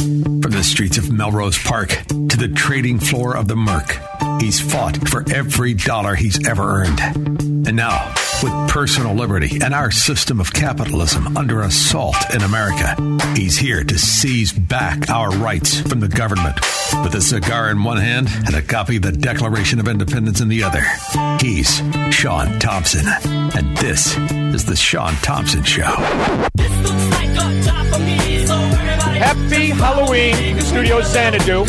From the streets of Melrose Park to the trading floor of the Merc, he's fought for every dollar he's ever earned. And now, with personal liberty and our system of capitalism under assault in America, he's here to seize back our rights from the government. With a cigar in one hand and a copy of the Declaration of Independence in the other, he's Shaun Thompson. And this is The Shaun Thompson Show. Happy Halloween, Studio Xanadu.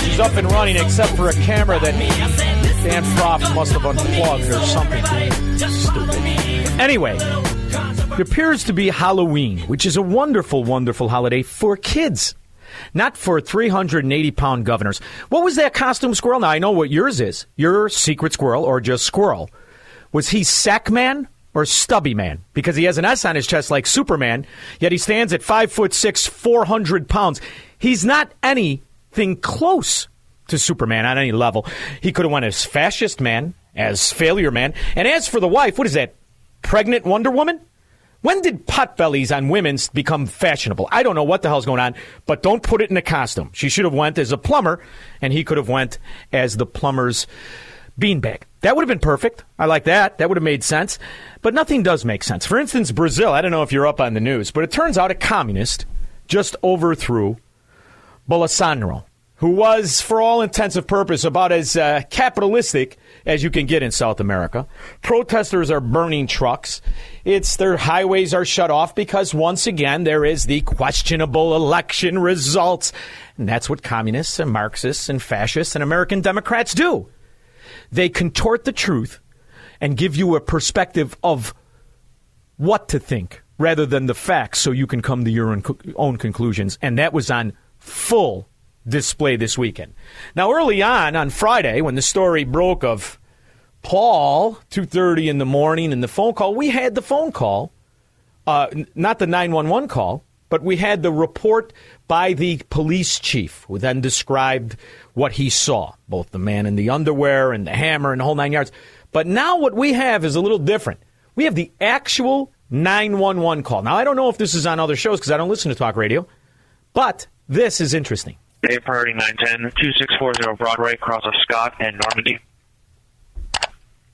She's up and running except for a camera that Dan Frost must have unplugged or something. Stupid. Anyway, it appears to be Halloween, which is a wonderful, wonderful holiday for kids. Not for 380 pound governors. What was that costume squirrel? Now I know what yours is. Your secret squirrel or just squirrel. Was he Sackman or Stubby Man? Because he has an S on his chest like Superman, yet he stands at five foot six, 400 pounds. He's not anything close to Superman on any level. He could have won as fascist man, as failure man. And as for the wife, what is that? Pregnant Wonder Woman? When did potbellies on women's become fashionable? I don't know what the hell's going on, but don't put it in a costume. She should have went as a plumber, and he could have went as the plumber's beanbag. That would have been perfect. I like that. That would have made sense. But nothing does make sense. For instance, Brazil, I don't know if you're up on the news, but it turns out a communist just overthrew Bolsonaro, who was, for all intents and purposes, about as uh, capitalistic as you can get in South America. Protesters are burning trucks. It's their highways are shut off because once again there is the questionable election results. And that's what communists and Marxists and fascists and American Democrats do. They contort the truth and give you a perspective of what to think rather than the facts so you can come to your own conclusions. And that was on full display this weekend. Now, early on, on Friday, when the story broke of Paul, 2.30 in the morning, and the phone call, we had the phone call, uh, not the 911 call, but we had the report by the police chief, who then described what he saw, both the man in the underwear and the hammer and the whole nine yards. But now what we have is a little different. We have the actual 911 call. Now, I don't know if this is on other shows because I don't listen to talk radio, but this is interesting. Day priority 910 2640 Broadway, cross of Scott and Normandy.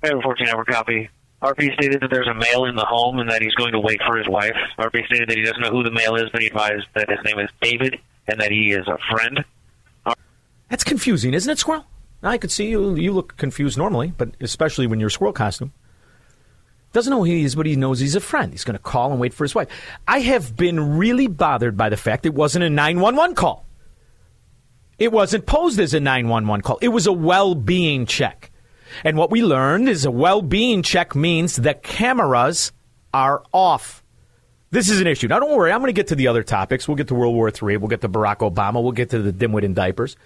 I have a 14 hour copy. RP stated that there's a male in the home and that he's going to wait for his wife. RP stated that he doesn't know who the male is, but he advised that his name is David and that he is a friend. That's confusing, isn't it, Squirrel? I could see you. You look confused normally, but especially when you're a squirrel costume. Doesn't know who he is, but he knows he's a friend. He's going to call and wait for his wife. I have been really bothered by the fact it wasn't a 911 call. It wasn't posed as a 911 call. It was a well being check. And what we learned is a well being check means the cameras are off. This is an issue. Now, don't worry. I'm going to get to the other topics. We'll get to World War III. We'll get to Barack Obama. We'll get to the dimwit in diapers.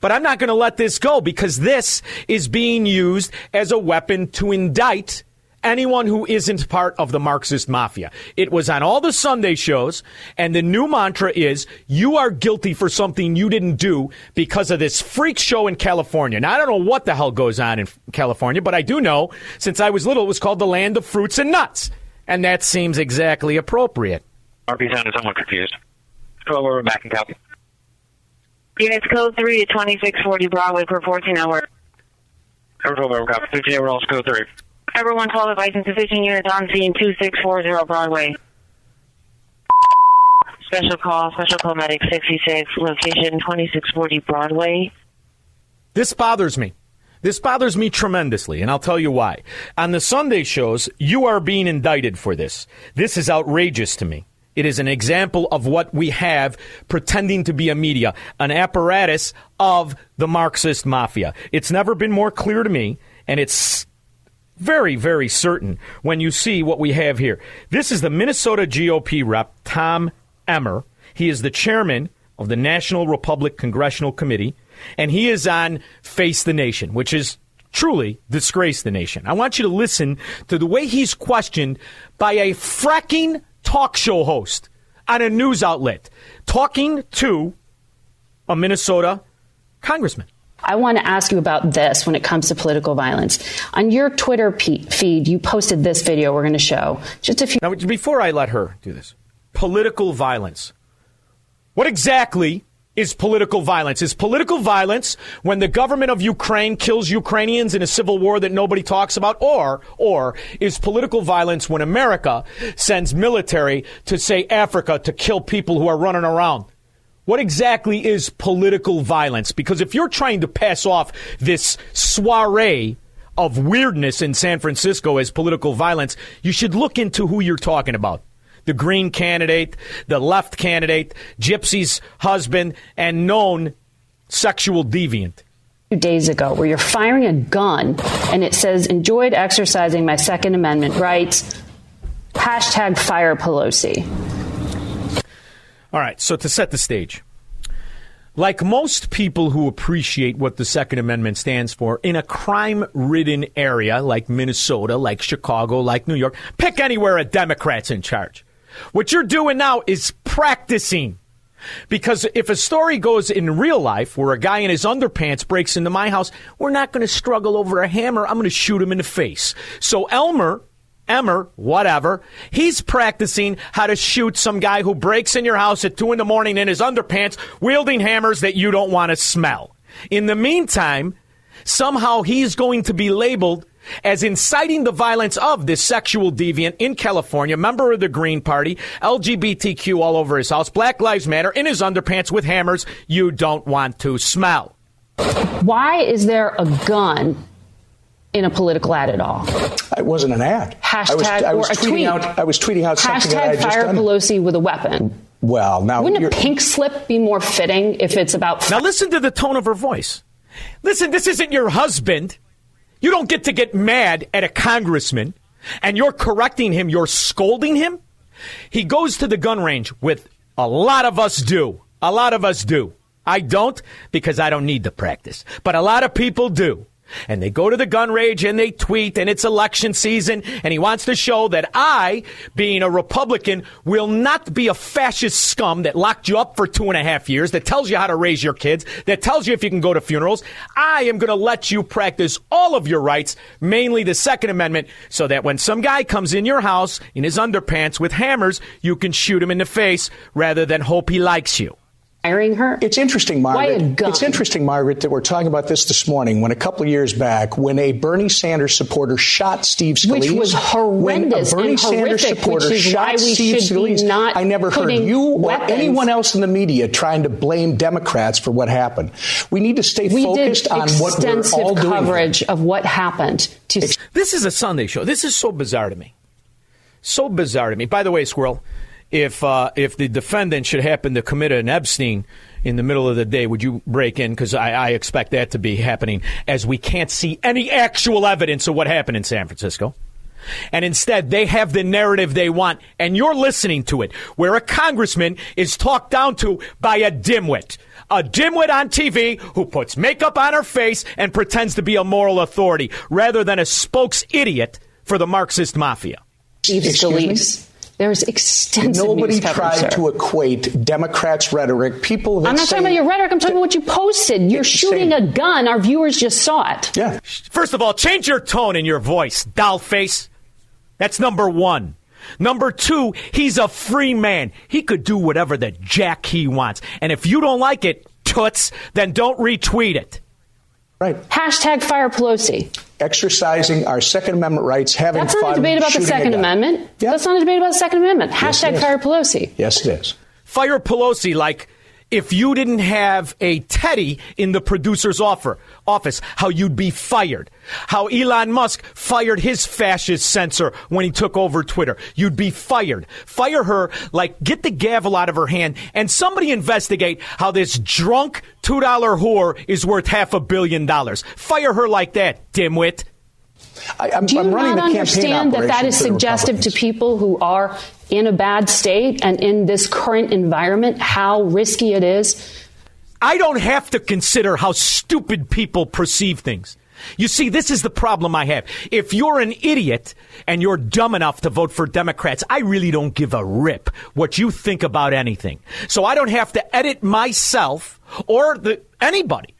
But I'm not going to let this go because this is being used as a weapon to indict anyone who isn't part of the Marxist mafia. It was on all the Sunday shows, and the new mantra is you are guilty for something you didn't do because of this freak show in California. Now, I don't know what the hell goes on in California, but I do know since I was little, it was called the land of fruits and nuts. And that seems exactly appropriate. RP sounded somewhat confused. So we're back in copy. Units code 3 to 2640 Broadway for 14 hour. Ever 12 hour copy. 15 hour also code 3. Everyone 12 advice insufficient units on scene 2640 Broadway. Special call, special call medic 66, location 2640 Broadway. This bothers me. This bothers me tremendously, and I'll tell you why. On the Sunday shows, you are being indicted for this. This is outrageous to me. It is an example of what we have pretending to be a media, an apparatus of the Marxist mafia. It's never been more clear to me, and it's very, very certain when you see what we have here. This is the Minnesota GOP rep, Tom Emmer. He is the chairman of the National Republic Congressional Committee, and he is on Face the Nation, which is truly disgrace the nation. I want you to listen to the way he's questioned by a fracking talk show host on a news outlet talking to a Minnesota congressman. I want to ask you about this when it comes to political violence. On your Twitter feed, you posted this video we're going to show. Just a few. Now, before I let her do this, political violence. What exactly is political violence? Is political violence when the government of Ukraine kills Ukrainians in a civil war that nobody talks about? Or, or is political violence when America sends military to, say, Africa to kill people who are running around? What exactly is political violence? Because if you're trying to pass off this soiree of weirdness in San Francisco as political violence, you should look into who you're talking about the Green candidate, the left candidate, Gypsy's husband, and known sexual deviant. Two days ago, where you're firing a gun and it says, enjoyed exercising my Second Amendment rights, hashtag fire Pelosi. All right, so to set the stage. Like most people who appreciate what the Second Amendment stands for, in a crime ridden area like Minnesota, like Chicago, like New York, pick anywhere a Democrat's in charge. What you're doing now is practicing. Because if a story goes in real life where a guy in his underpants breaks into my house, we're not going to struggle over a hammer. I'm going to shoot him in the face. So Elmer, Emmer, whatever, he's practicing how to shoot some guy who breaks in your house at two in the morning in his underpants, wielding hammers that you don't want to smell. In the meantime, somehow he's going to be labeled as inciting the violence of this sexual deviant in California, member of the Green Party, LGBTQ all over his house, Black Lives Matter, in his underpants with hammers you don't want to smell. Why is there a gun in a political ad at all? It wasn't an ad. Hashtag I was, I was or a tweeting tweet. out. I was tweeting out something that I Hashtag had just fire done. Pelosi with a weapon. Well, now Wouldn't a you're- pink slip be more fitting if it's about Now listen to the tone of her voice. Listen, this isn't your husband. You don't get to get mad at a congressman and you're correcting him, you're scolding him. He goes to the gun range with a lot of us do. A lot of us do. I don't because I don't need the practice, but a lot of people do. And they go to the gun rage and they tweet and it's election season and he wants to show that I, being a Republican, will not be a fascist scum that locked you up for two and a half years, that tells you how to raise your kids, that tells you if you can go to funerals. I am going to let you practice all of your rights, mainly the Second Amendment, so that when some guy comes in your house in his underpants with hammers, you can shoot him in the face rather than hope he likes you. Firing her? It's interesting, Why a Margaret. gun? It's interesting, Margaret, that we're talking about this this morning. When a couple of years back, when a Bernie Sanders supporter shot Steve Scalise, Which was when a horrendous Bernie and Sanders horrific, supporter shot why we Steve should be Scalise, not I never heard putting you or weapons- anyone else in the media trying to blame Democrats for what happened. We need to stay we focused on what we're all doing. coverage of what happened to This is a Sunday show. This is so bizarre to me. So bizarre to me. By the way, Squirrel, if uh, if the defendant should happen to commit an Epstein in the middle of the day, would you break in? Because I, I expect that to be happening, as we can't see any actual evidence of what happened in San Francisco. And instead, they have the narrative they want, and you're listening to it, where a congressman is talked down to by a dimwit. A dimwit on TV who puts makeup on her face and pretends to be a moral authority, rather than a spokes idiot for the Marxist mafia. Steve Excuse me? Scalise. There's extensive Nobody news tried sir. to equate Democrats' rhetoric. People that I'm not say, talking about your rhetoric. I'm talking about what you posted. You're shooting same. a gun. Our viewers just saw it. Yeah. First of all, change your tone in your voice, doll face. That's number one. Number two, he's a free man. He could do whatever the jack he wants. And if you don't like it, toots, then don't retweet it. Right. Hashtag fire Pelosi. Exercising our Second Amendment rights, having That's fun. not a debate about the Second. Amendment. Yeah. That's not a debate about the Second Amendment. Hashtag is. fire Pelosi. Yes, it is. Fire Pelosi like if you didn't have a Teddy in the producer's offer, office, how you'd be fired. How Elon Musk fired his fascist censor when he took over Twitter. You'd be fired. Fire her like get the gavel out of her hand and somebody investigate how this drunk $2 whore is worth half a billion dollars. Fire her like that, dimwit. I, I'm, Do you I'm not the campaign understand that that operation is for the suggestive to people who are in a bad state and in this current environment how risky it is? I don't have to consider how stupid people perceive things. You see, this is the problem I have. If you're an idiot and you're dumb enough to vote for Democrats, I really don't give a rip what you think about anything. So I don't have to edit myself or the, anybody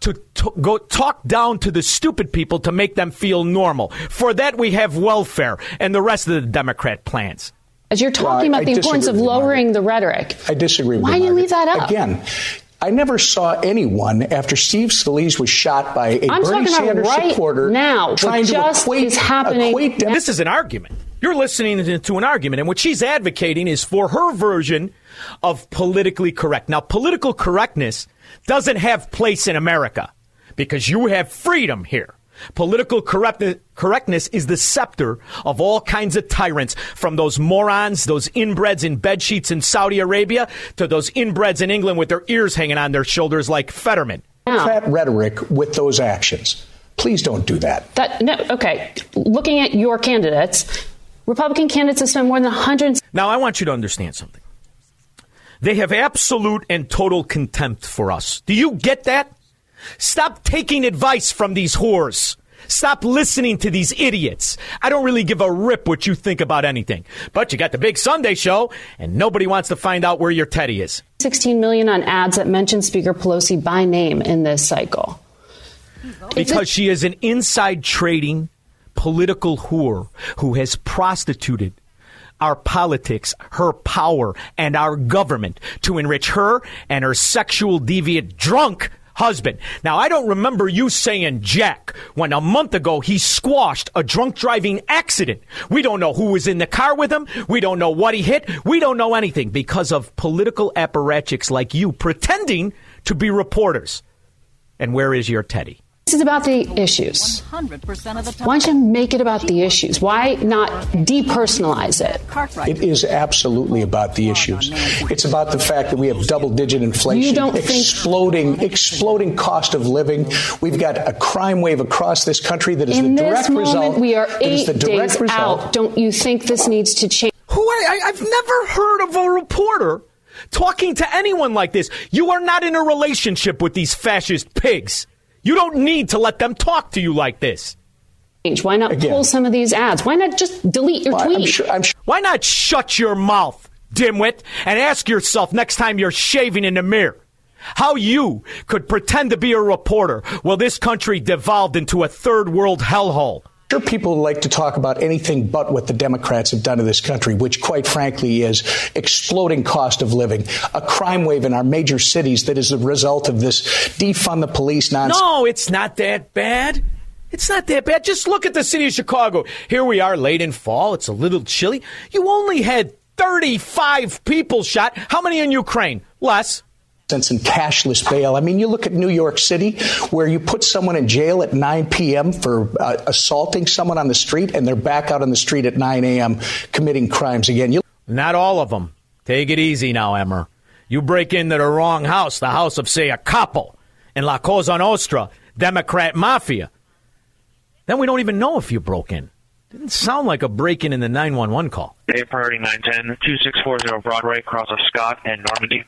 to, to go talk down to the stupid people to make them feel normal. For that, we have welfare and the rest of the Democrat plans. As you're talking Well, I- about the I importance of disagree you, lowering the rhetoric. I disagree with Why you, do you leave that up? Again, I never saw anyone after Steve Scalise was shot by a I'm Bernie Sanders right supporter now, what trying to just equate, is happening equate dem- This is an argument. You're listening to- to an argument, and what she's advocating is for her version of politically correct. Now, political correctness doesn't have place in America because you have freedom here. Political correct- correctness is the scepter of all kinds of tyrants, from those morons, those inbreds in bed sheets in Saudi Arabia, to those inbreds in England with their ears hanging on their shoulders like Fetterman. Now, that rhetoric with those actions. Please don't do that. that, no, okay. Looking at your candidates, Republican candidates have spent more than 100. Now, I want you to understand something. They have absolute and total contempt for us. Do you get that? Stop taking advice from these whores. Stop listening to these idiots. I don't really give a rip what you think about anything. But you got the big Sunday show, and nobody wants to find out where your teddy is. 16 million on ads that mention Speaker Pelosi by name in this cycle. Because she is an inside trading political whore who has prostituted our politics, her power, and our government to enrich her and her sexual deviant drunk husband. Now, I don't remember you saying Jack when a month ago he squashed a drunk driving accident. We don't know who was in the car with him. We don't know what he hit. We don't know anything because of political apparatchiks like you pretending to be reporters. And where is your Teddy? This is about the issues. 100% of the time. Why don't you make it about the issues? Why not depersonalize it? It is absolutely about the issues. It's about the fact that we have double-digit inflation, You don't think- exploding, exploding cost of living. We've got a crime wave across this country that is In the this direct moment, result. we are that is eight the direct days result. out. Don't you think this needs to change? Who I, I, I've never heard of a reporter talking to anyone like this. You are not in a relationship with these fascist pigs. You don't need to let them talk to you like this. Why not Again. pull some of these ads? Why not just delete your Well, tweet? I'm sure, I'm sure Why not shut your mouth, dimwit, and ask yourself next time you're shaving in the mirror how you could pretend to be a reporter while this country devolved into a third world hellhole. Sure, people like to talk about anything but what the Democrats have done to this country, which, quite frankly, is exploding cost of living, a crime wave in our major cities that is the result of this defund the police nonsense. No, it's not that bad. It's not that bad. Just look at the city of Chicago. Here we are late in fall. It's a little chilly. You only had 35 people shot. How many in Ukraine? Less. And cashless bail. I mean, you look at New York City, where you put someone in jail at 9 p.m. for uh, assaulting someone on the street, and they're back out on the street at 9 a.m. committing crimes again. You Not all of them. Take it easy now, Emmer. You break into the wrong house, the house of, say, a couple in La Cosa Nostra, Democrat mafia. Then we don't even know if you broke in. Didn't sound like a break in in the 911 call. Dave Priority 910, 2640 Broadway, cross of Scott and Normandy.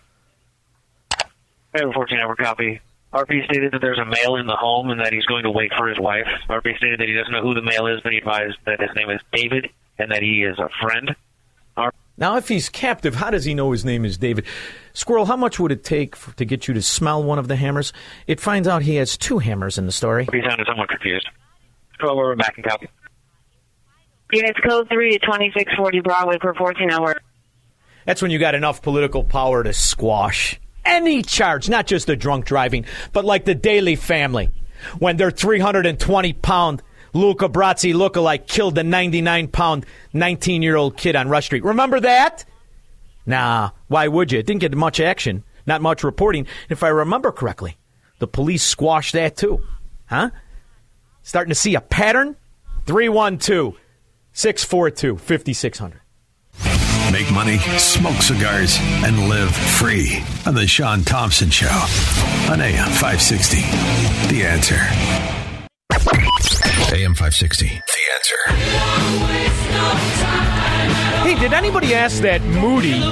I have a 14 hour copy. RP stated that there's a male in the home and that he's going to wait for his wife. RP stated that he doesn't know who the male is, but he advised that his name is David and that he is a friend. Now, if he's captive, how does he know his name is David? Squirrel, how much would it take for, to get you to smell one of the hammers? It finds out he has two hammers in the story. He sounded somewhat confused. 12 over back and copy. Units code 3 to 2640 Broadway for 14 hours. That's when you got enough political power to squash any charge, not just the drunk driving, but like the Daly family, when their 320 pound Luca Brasi lookalike killed the 99 pound 19 year old kid on Rush Street. Remember that? Nah, why would you? It didn't get much action, not much reporting. If I remember correctly, the police squashed that too. Huh? Starting to see a pattern? 312 642 5600. Make money, smoke cigars, and live free on the Shaun Thompson Show on AM 560. The answer. AM 560. The answer. Hey, did anybody ask that moody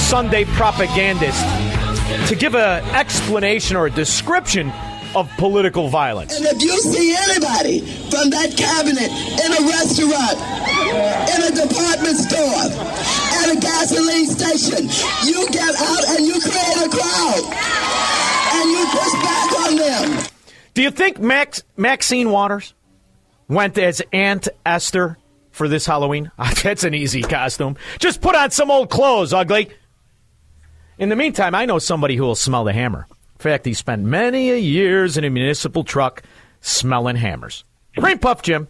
Sunday propagandist to give an explanation or a description of political violence? And if you see anybody from that cabinet in a restaurant, in a department store, at a gasoline station, you get out and you create a crowd. And you push back on them. Do you think Max, Maxine Waters went as Aunt Esther for this Halloween? That's an easy costume. Just put on some old clothes, ugly. In the meantime, I know somebody who will smell the hammer. Fact, he spent many a years in a municipal truck smelling hammers. Brain puff, Jim.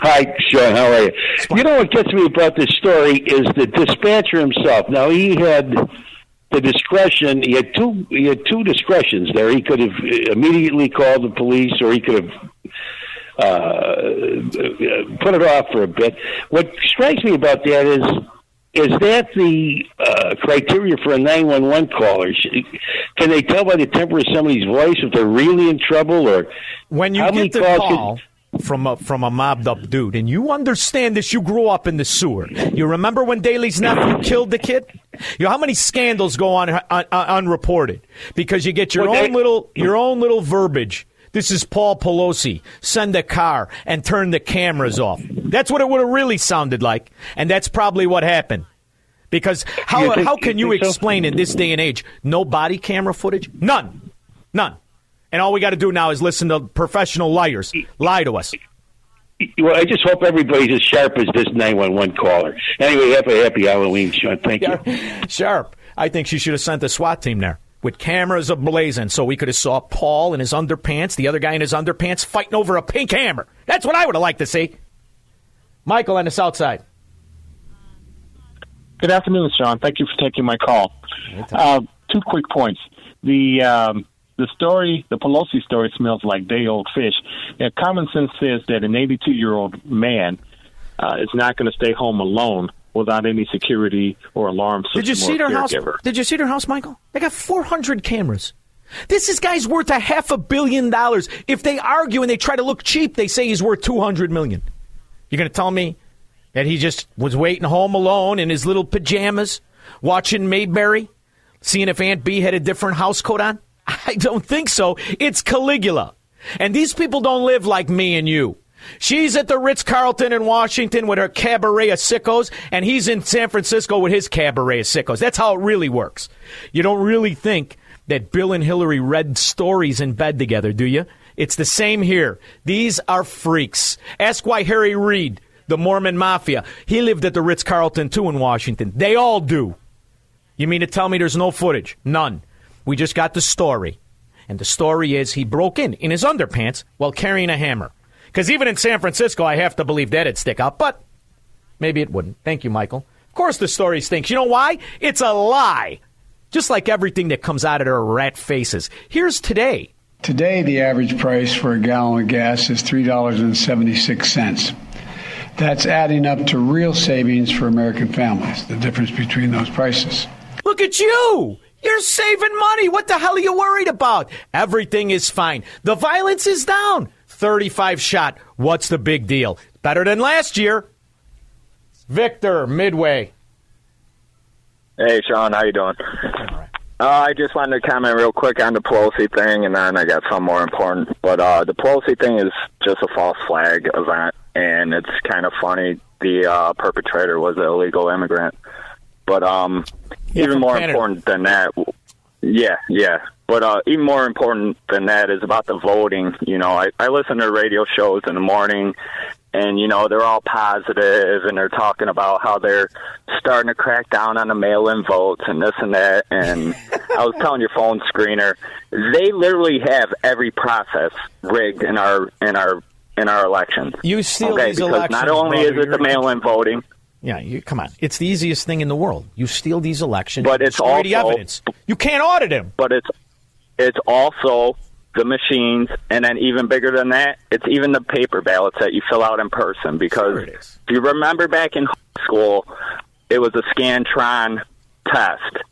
Hi, Shaun. How are you? You know what gets me about this story is the dispatcher himself. Now he had the discretion. He had two. He had two discretions there. He could have immediately called the police, or he could have uh, put it off for a bit. What strikes me about that is is that the uh, criteria for a 911 caller? Can they tell by the temper of somebody's voice if they're really in trouble or when you get the call should- from a from a mobbed up dude, and you understand this, you grew up in the sewer. You remember when Daly's nephew killed the kid? You know how many scandals go on, un, un- unreported because you get your Well, own they- little your own little verbiage. This is Paul Pelosi. Send a car and turn the cameras off. That's what it would have really sounded like, and that's probably what happened. Because how think- how can you you think so? explain in this day and age no body camera footage? None, none. And all we got to do now is listen to professional liars lie to us. Well, I just hope everybody's as sharp as this 911 caller. Anyway, happy happy Halloween, Shaun. Thank you. Sharp. I think she should have sent the SWAT team there with cameras ablazing so we could have saw Paul in his underpants, the other guy in his underpants fighting over a pink hammer. That's what I would have liked to see. Michael on the south side. Good afternoon, Shaun. Thank you for taking my call. Uh, two quick points. The um, the story, the Pelosi story, smells like day old fish. Now, common sense says that an 82 year old man uh, is not going to stay home alone without any security or alarm system. Did you see their house? Did you see their house, Michael? They got 400 cameras. This is guy's worth a half a billion dollars. If they argue and they try to look cheap, they say he's worth 200 million. You're going to tell me that he just was waiting home alone in his little pajamas, watching Mayberry, seeing if Aunt Bee had a different house coat on? I don't think so. It's Caligula. And these people don't live like me and you. She's at the Ritz Carlton in Washington with her cabaret of sickos, and he's in San Francisco with his cabaret of sickos. That's how it really works. You don't really think that Bill and Hillary read stories in bed together, do you? It's the same here. These are freaks. Ask why Harry Reid, the Mormon Mafia, he lived at the Ritz Carlton too in Washington. They all do. You mean to tell me there's no footage? None. We just got the story. And the story is he broke in in his underpants while carrying a hammer. Because even in San Francisco, I have to believe that'd stick out, but maybe it wouldn't. Thank you, Michael. Of course the story stinks. You know why? It's a lie. Just like everything that comes out of their rat faces. Here's today. Today, the average price for a gallon of gas is $3.76. That's adding up to real savings for American families, the difference between those prices. Look at you! You're saving money. What the hell are you worried about? Everything is fine. The violence is down. 35 shot. What's the big deal? Better than last year. Victor, Midway. Hey, Shaun, how you doing? Uh, I just wanted to comment real quick on the Pelosi thing, and then I got some more important. But uh, the Pelosi thing is just a false flag event, and it's kind of funny. The uh, perpetrator was an illegal immigrant, but um, even more Canada. important than that, yeah, yeah. But uh, even more important than that is about the voting. You know, I, I listen to radio shows in the morning, and you know they're all positive, and they're talking about how they're starting to crack down on the mail-in votes and this and that. And I was telling your phone screener, they literally have every process rigged in our in our in our elections. You steal okay, these because elections, not only brother, is it the mail-in voting. Yeah, you, come on. It's the easiest thing in the world. You steal these elections, But it's all the evidence. You can't audit him. but it's it's also the machines, and then even bigger than that, it's even the paper ballots that you fill out in person. Because Sure if you remember back in high school, it was a Scantron test,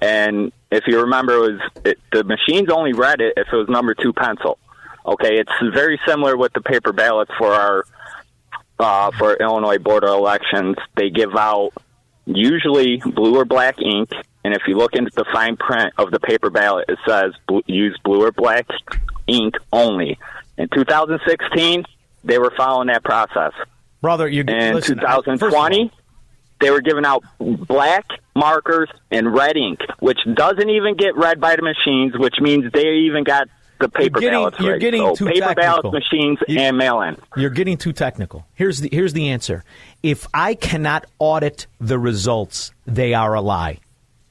and if you remember, it was it, the machines only read it if it was number two pencil. Okay, it's very similar with the paper ballots for our uh, for Illinois Board of Elections. They give out usually blue or black ink, and if you look into the fine print of the paper ballot, it says use blue or black ink only. In 2016, they were following that process. Brother, you In listen, I- first 2020, all, they were giving out black markers and red ink, which doesn't even get read by the machines, which means they even got the paper You're getting- ballots. you're getting so too paper technical. ballot machines and mail-in. You're getting too technical. Here's the here's the answer. If I cannot audit the results, they are a lie.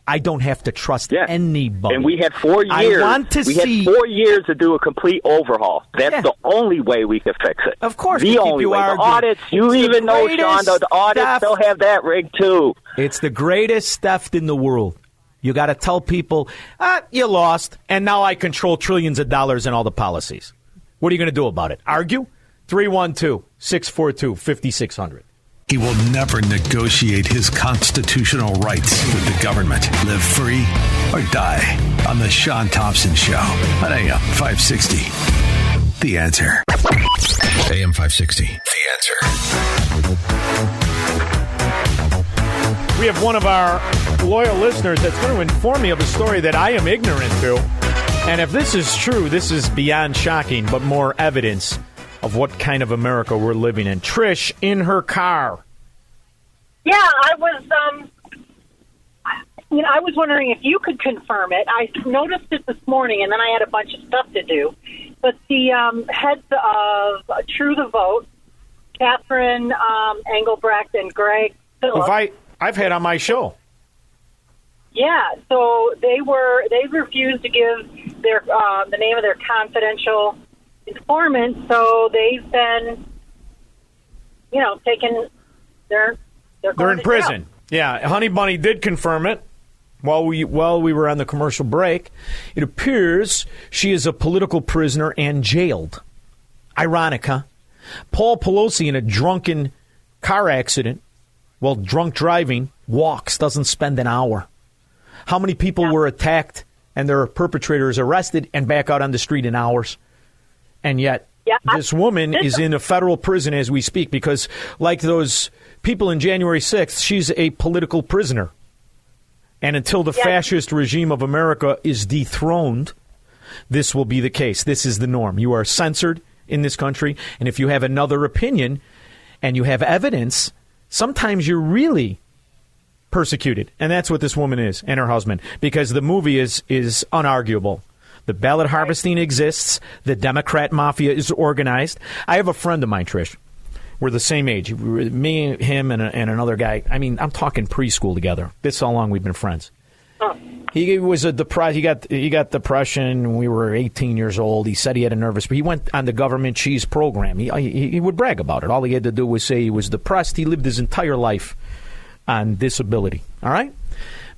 I don't have to trust anybody. And we had four years. I want to we see. had four years to do a complete overhaul. That's the only way we could fix it. Of course, the only you way. arguing. The audits, you It's even know, Shaun, the, the audits stuff. they'll have that rig too. It's the greatest theft in the world. You got to tell people, ah, you lost, and now I control trillions of dollars in all the policies. What are you going to do about it? Argue? 312 642 5600. He will never negotiate his constitutional rights with the government. Live free or die on The Shaun Thompson Show on AM 560. The answer. AM 560. The answer. We have one of our loyal listeners that's going to inform me of a story that I am ignorant to. And if this is true, this is beyond shocking, but more evidence of what kind of America we're living in. Trish in her car. Yeah, I was. Um, you know, I was wondering if you could confirm it. I noticed it this morning, and then I had a bunch of stuff to do. But the um, heads of True the Vote, Catherine um, Engelbrecht and Greg Phillips. If I, I've had on my show. Yeah, so they were they refused to give their uh, the name of their confidential informant. So they've been, you know, taken. They're they're, They're in prison. jail. Yeah, Honey Bunny did confirm it while we while we were on the commercial break. It appears she is a political prisoner and jailed. Ironic, huh? Paul Pelosi in a drunken car accident, while drunk driving, walks, doesn't spend an hour. How many people were attacked and their perpetrators arrested and back out on the street in hours? And yet, this woman is in a federal prison as we speak because, like those people in January 6th, she's a political prisoner. And until the fascist regime of America is dethroned, this will be the case. This is the norm. You are censored in this country. And if you have another opinion and you have evidence, sometimes you're really persecuted. And that's what this woman is and her husband because the movie is, is unarguable. The ballot harvesting exists. The Democrat mafia is organized. I have a friend of mine, Trish. We're the same age. Me, him, and, a, and another guy. I mean, I'm talking preschool together. This is how long we've been friends. He was a depressed. He got he got depression. when We were 18 years old. He said he had a nervous. But he went on the government cheese program. He, he he would brag about it. All he had to do was say he was depressed. He lived his entire life on disability. All right,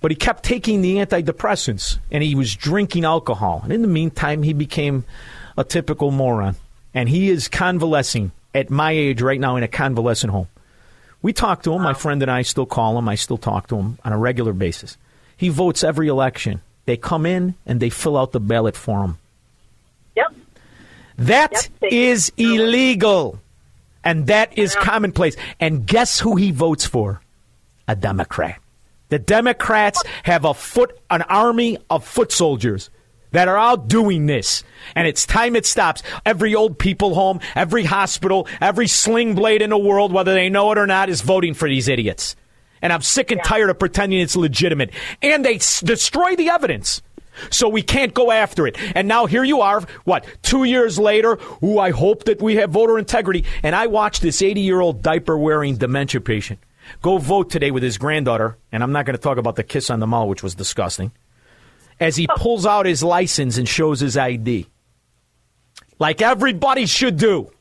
but he kept taking the antidepressants and he was drinking alcohol. And in the meantime, he became a typical moron. And he is convalescing at my age right now in a convalescent home. We talk to him. My friend and I still call him. I still talk to him on a regular basis. He votes every election. They come in and they fill out the ballot for him. Yep. That is illegal. And that is commonplace. And guess who he votes for? A Democrat. The Democrats have a foot an army of foot soldiers that are out doing this. And it's time it stops. Every old people home, every hospital, every sling blade in the world, whether they know it or not, is voting for these idiots. And I'm sick and tired of pretending it's legitimate. And they s- destroy the evidence. So we can't go after it. And now here you are, what, two years later? Ooh, I hope that we have voter integrity. And I watched this 80 year old diaper wearing dementia patient go vote today with his granddaughter. And I'm not going to talk about the kiss on the mall, which was disgusting. As he pulls out his license and shows his ID. Like everybody should do.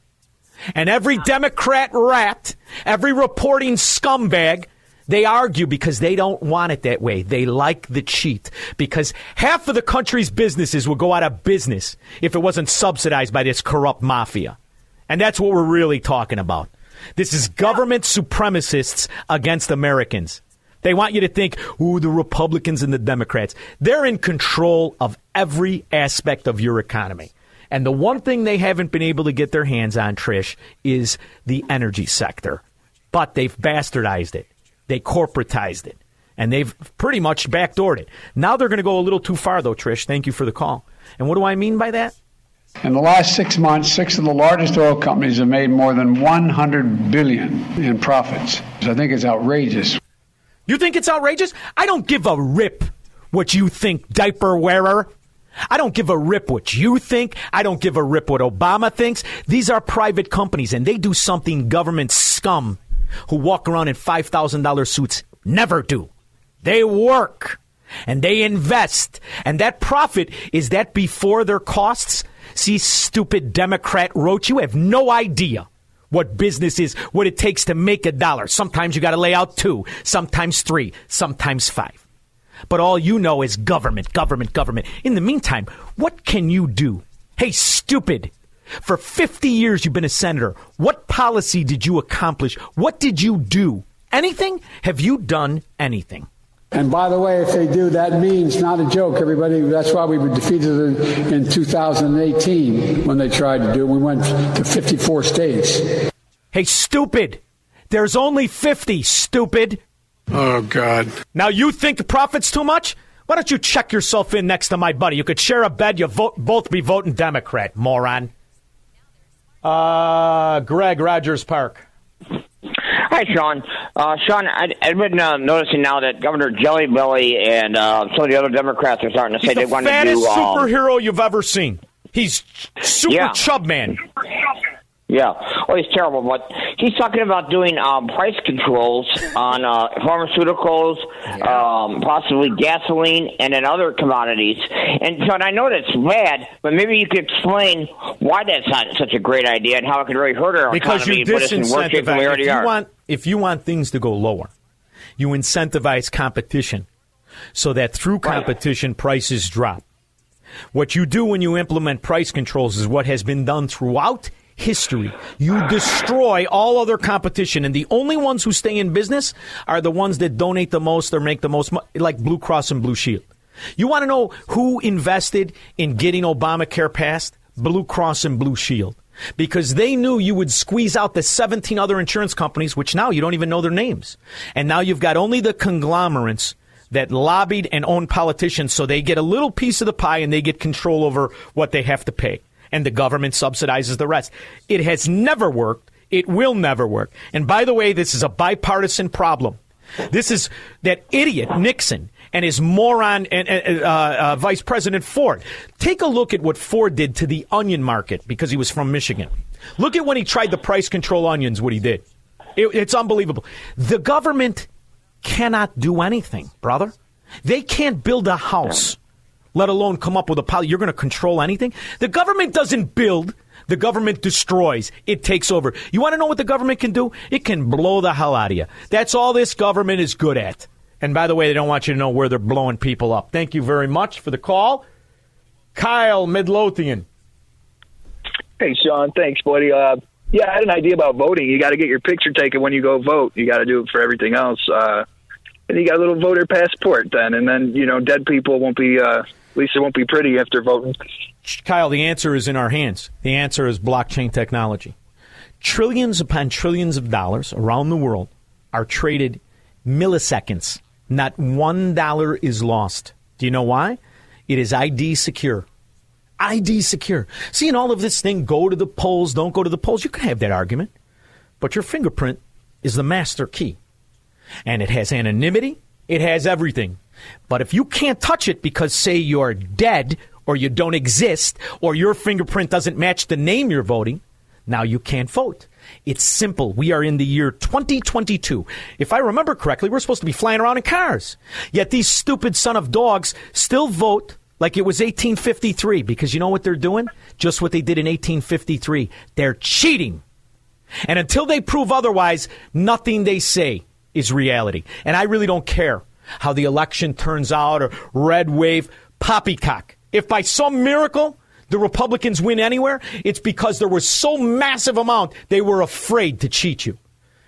And every Democrat rat, every reporting scumbag, they argue because they don't want it that way. They like the cheat because half of the country's businesses would go out of business if it wasn't subsidized by this corrupt mafia. And that's what we're really talking about. This is government supremacists against Americans. They want you to think, ooh, the Republicans and the Democrats. They're in control of every aspect of your economy. And the one thing they haven't been able to get their hands on, Trish, is the energy sector. But they've bastardized it. They corporatized it. And they've pretty much backdoored it. Now they're going to go a little too far, though, Trish. Thank you for the call. And what do I mean by that? In the last six months, six of the largest oil companies have made more than 100 billion in profits. I think it's outrageous. You think it's outrageous? I don't give a rip what you think, diaper wearer. I don't give a rip what you think. I don't give a rip what Obama thinks. These are private companies and they do something government scum who walk around in $5,000 suits never do. They work and they invest. And that profit, is that before their costs? See, stupid Democrat wrote you have no idea what business is, what it takes to make a dollar. Sometimes you got to lay out two, sometimes three, sometimes five. But all you know is government, government, government. In the meantime, what can you do? Hey, stupid. For 50 years you've been a senator. What policy did you accomplish? What did you do? Anything? Have you done anything? And by the way, if they do, that means not a joke, everybody. That's why we were defeated in, in 2018 when they tried to do it. We went to 54 states. Hey, stupid. There's only 50, stupid. Oh, God. Now you think the profit's too much? Why don't you check yourself in next to my buddy? You could share a bed. You vote, both be voting Democrat, moron. Uh, Greg Rogers Park. Hi, Shaun. Uh, Shaun, I, I've been uh, noticing now that Governor Jelly Belly and uh, some of the other Democrats are starting to say He's they the want to do. fattest. Um, superhero you've ever seen. He's super Yeah. chub man. Yeah, oh, he's terrible. But he's talking about doing um, price controls on uh, pharmaceuticals, um, possibly gasoline, and then other commodities. And Shaun, I know that's bad, but maybe you could explain why that's not such a great idea and how it could really hurt our because you economy and put us in worse shape than we disincentivize. If you are. want, if you want things to go lower, you incentivize competition, so that through competition prices drop. What you do when you implement price controls is what has been done throughout history. You destroy all other competition, and the only ones who stay in business are the ones that donate the most or make the most, mo- like Blue Cross and Blue Shield. You want to know who invested in getting Obamacare passed? Blue Cross and Blue Shield. Because they knew you would squeeze out the 17 other insurance companies, which now you don't even know their names. And now you've got only the conglomerates that lobbied and own politicians so they get a little piece of the pie and they get control over what they have to pay. And the government subsidizes the rest. It has never worked. It will never work. And by the way, this is a bipartisan problem. This is that idiot Nixon and his moron and uh, uh, Vice President Ford. Take a look at what Ford did to the onion market because he was from Michigan. Look at when he tried to price control onions, what he did. It- it's unbelievable. The government cannot do anything, brother. They can't build a house, let alone come up with a policy. You're going to control anything? The government doesn't build. The government destroys. It takes over. You want to know what the government can do? It can blow the hell out of you. That's all this government is good at. And by the way, they don't want you to know where they're blowing people up. Thank you very much for the call. Kyle Midlothian. Hey, Shaun. Thanks, buddy. Uh, yeah, I had an idea about voting. You got to get your picture taken when you go vote. You got to do it for everything else. Uh, and you got a little voter passport then, and then you know dead people won't be. Uh, at least it won't be pretty after voting. Kyle, the answer is in our hands. The answer is blockchain technology. Trillions upon trillions of dollars around the world are traded milliseconds. Not one dollar is lost. Do you know why? It is ID secure. ID secure. Seeing all of this thing, go to the polls, don't go to the polls, you can have that argument. But your fingerprint is the master key. And it has anonymity, it has everything. But if you can't touch it because, say, you're dead or you don't exist or your fingerprint doesn't match the name you're voting, now you can't vote. It's simple. We are in the year 2022. If I remember correctly, we're supposed to be flying around in cars. Yet these stupid son of dogs still vote like it was 1853 because you know what they're doing? Just what they did in 1853. They're cheating. And until they prove otherwise, nothing they say is reality. And I really don't care how the election turns out or red wave poppycock. If by some miracle the Republicans win anywhere, it's because there was so massive amount they were afraid to cheat you.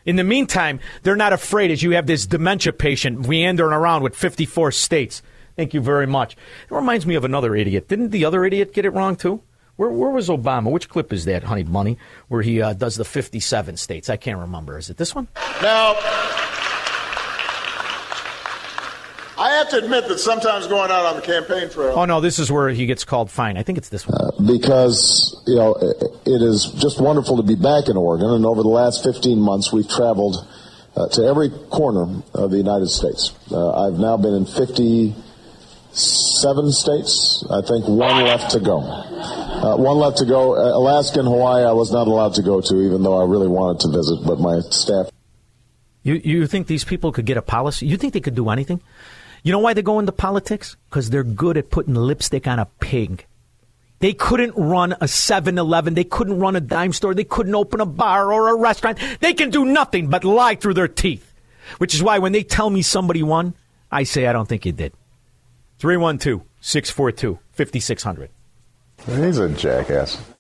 In the meantime, they're not afraid as you have this dementia patient meandering around with 54 states. Thank you very much. It reminds me of another idiot. Didn't the other idiot get it wrong too? Where, where was Obama? Which clip is that, Honey Bunny, where he uh, does the 57 states? I can't remember. Is it this one? Now, I have to admit that sometimes going out on the campaign trail, Oh, no, this is where he gets called fine. I think it's this one. because you know it is just wonderful to be back in Oregon. And over the last 15 months, we've traveled uh, to every corner of the United States. Uh, I've now been in 50 seven states. I think one left to go. Uh, one left to go. Uh, Alaska and Hawaii, I was not allowed to go to, even though I really wanted to visit, but my staff. You you think these people could get a policy? You think they could do anything? You know why they go into politics? Because they're good at putting lipstick on a pig. They couldn't run a 7 Eleven. They couldn't run a dime store. They couldn't open a bar or a restaurant. They can do nothing but lie through their teeth. Which is why when they tell me somebody won, I say I don't think you did. 312 642 5600. He's a jackass.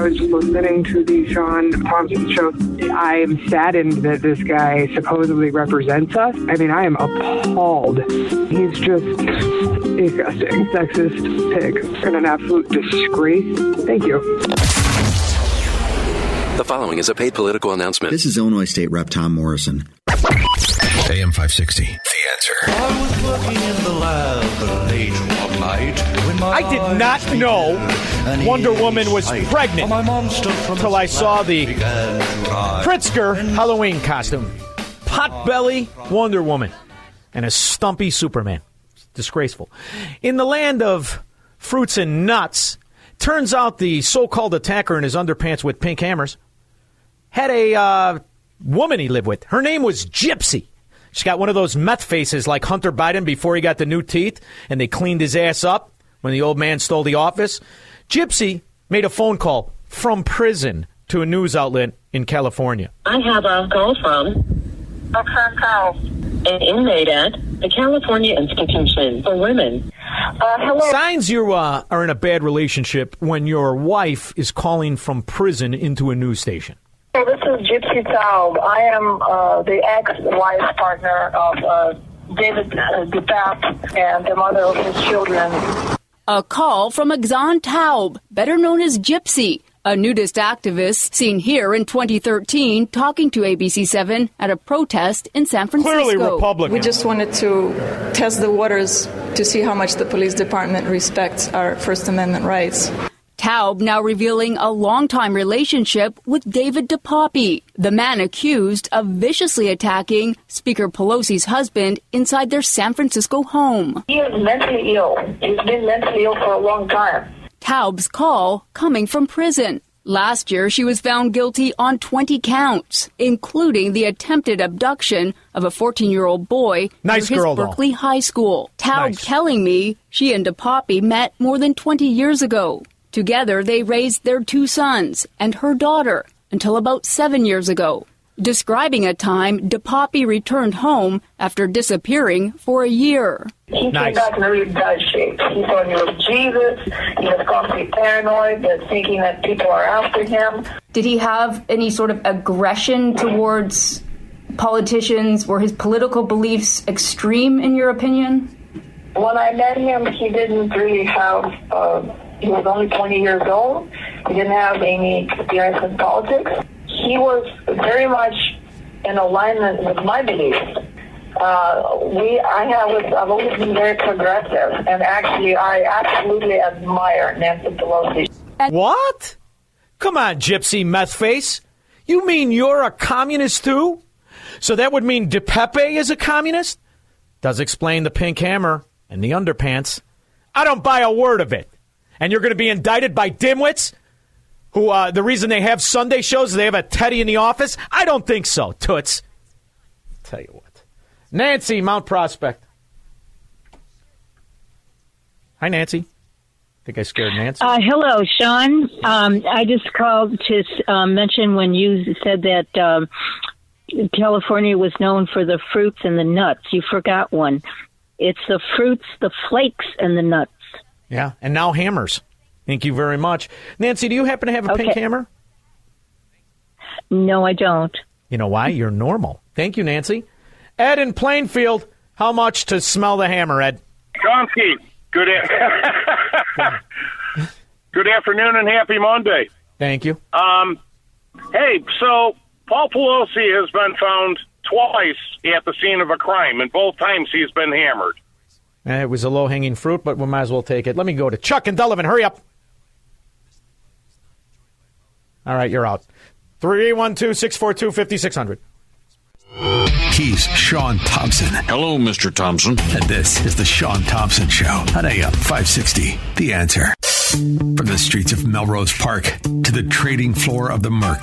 I was listening to the Shaun Thompson show. I am saddened that this guy supposedly represents us. I mean, I am appalled. He's just disgusting, sexist pig, and an absolute disgrace. Thank you. The following is a paid political announcement. This is Illinois State Rep Tom Morrison. AM 560. The answer. I was working in the lab late one night when my I did not know Wonder Woman was pregnant until I saw the. Pritzker Halloween costume. Potbelly Wonder Woman and a stumpy Superman. Disgraceful. In the land of fruits and nuts, turns out the so called attacker in his underpants with pink hammers had a uh, woman he lived with. Her name was Gypsy. She's got one of those meth faces like Hunter Biden before he got the new teeth and they cleaned his ass up when the old man stole the office. Gypsy made a phone call from prison to a news outlet in California. I have a call from an inmate at the California Institution for Women. Uh, hello. Signs you uh, are in a bad relationship when your wife is calling from prison into a news station. So this is Gypsy Taub. I am uh, the ex-wife partner of uh, David uh, DePape and the mother of his children. A call from Oxane Taub, better known as Gypsy, a nudist activist seen here in 2013 talking to ABC7 at a protest in San Francisco. We just wanted to test the waters to see how much the police department respects our First Amendment rights. Taub now revealing a longtime relationship with David DePape, the man accused of viciously attacking Speaker Pelosi's husband inside their San Francisco home. He is mentally ill. He's been mentally ill for a long time. Taub's call coming from prison. Last year, she was found guilty on 20 counts, including the attempted abduction of a 14 year old boy Nice near his girl, though. Berkeley High School. Taub telling me she and DePape met more than 20 years ago. Together, they raised their two sons and her daughter until about seven years ago. Describing a time DePape returned home after disappearing for a year. He came back in a really bad shape. He thought he was Jesus. He was constantly paranoid, uh, thinking that people are after him. Did he have any sort of aggression towards politicians? Were his political beliefs extreme, in your opinion? When I met him, he didn't really have. Uh, he was only 20 years old. He didn't have any experience in politics. He was very much in alignment with my beliefs. Uh, we, I have, I've always been very progressive, and actually, I absolutely admire Nancy Pelosi. What? Come on, gypsy meth face. You mean you're a communist too? So that would mean DePape is a communist? Does explain the pink hammer and the underpants. I don't buy a word of it. And you're going to be indicted by dimwits who, uh, the reason they have Sunday shows is they have a Teddy in the office? I don't think so, Toots. Tell you what. Nancy, Mount Prospect. Hi, Nancy. I think I scared Nancy. Uh, hello, Shaun. Um, I just called to uh, mention when you said that um, California was known for the fruits and the nuts. You forgot one. It's the fruits, the flakes, and the nuts. Yeah, and now hammers. Thank you very much. Nancy, do you happen to have a pink hammer? No, I don't. You know why? You're normal. Thank you, Nancy. Ed in Plainfield, how much to smell the hammer, Ed? Chomsky, good a- good afternoon and happy Monday. Thank you. Um, hey, so Paul Pelosi has been found twice at the scene of a crime, and both times he's been hammered. Eh, It was a low hanging fruit, but we might as well take it. Let me go to Chuck and Delavan. Hurry up. All right, you're out. 312 642 5600. He's Shaun Thompson. Hello, Mr. Thompson. And this is the Shaun Thompson Show on AM 560. The answer. From the streets of Melrose Park to the trading floor of the Merc,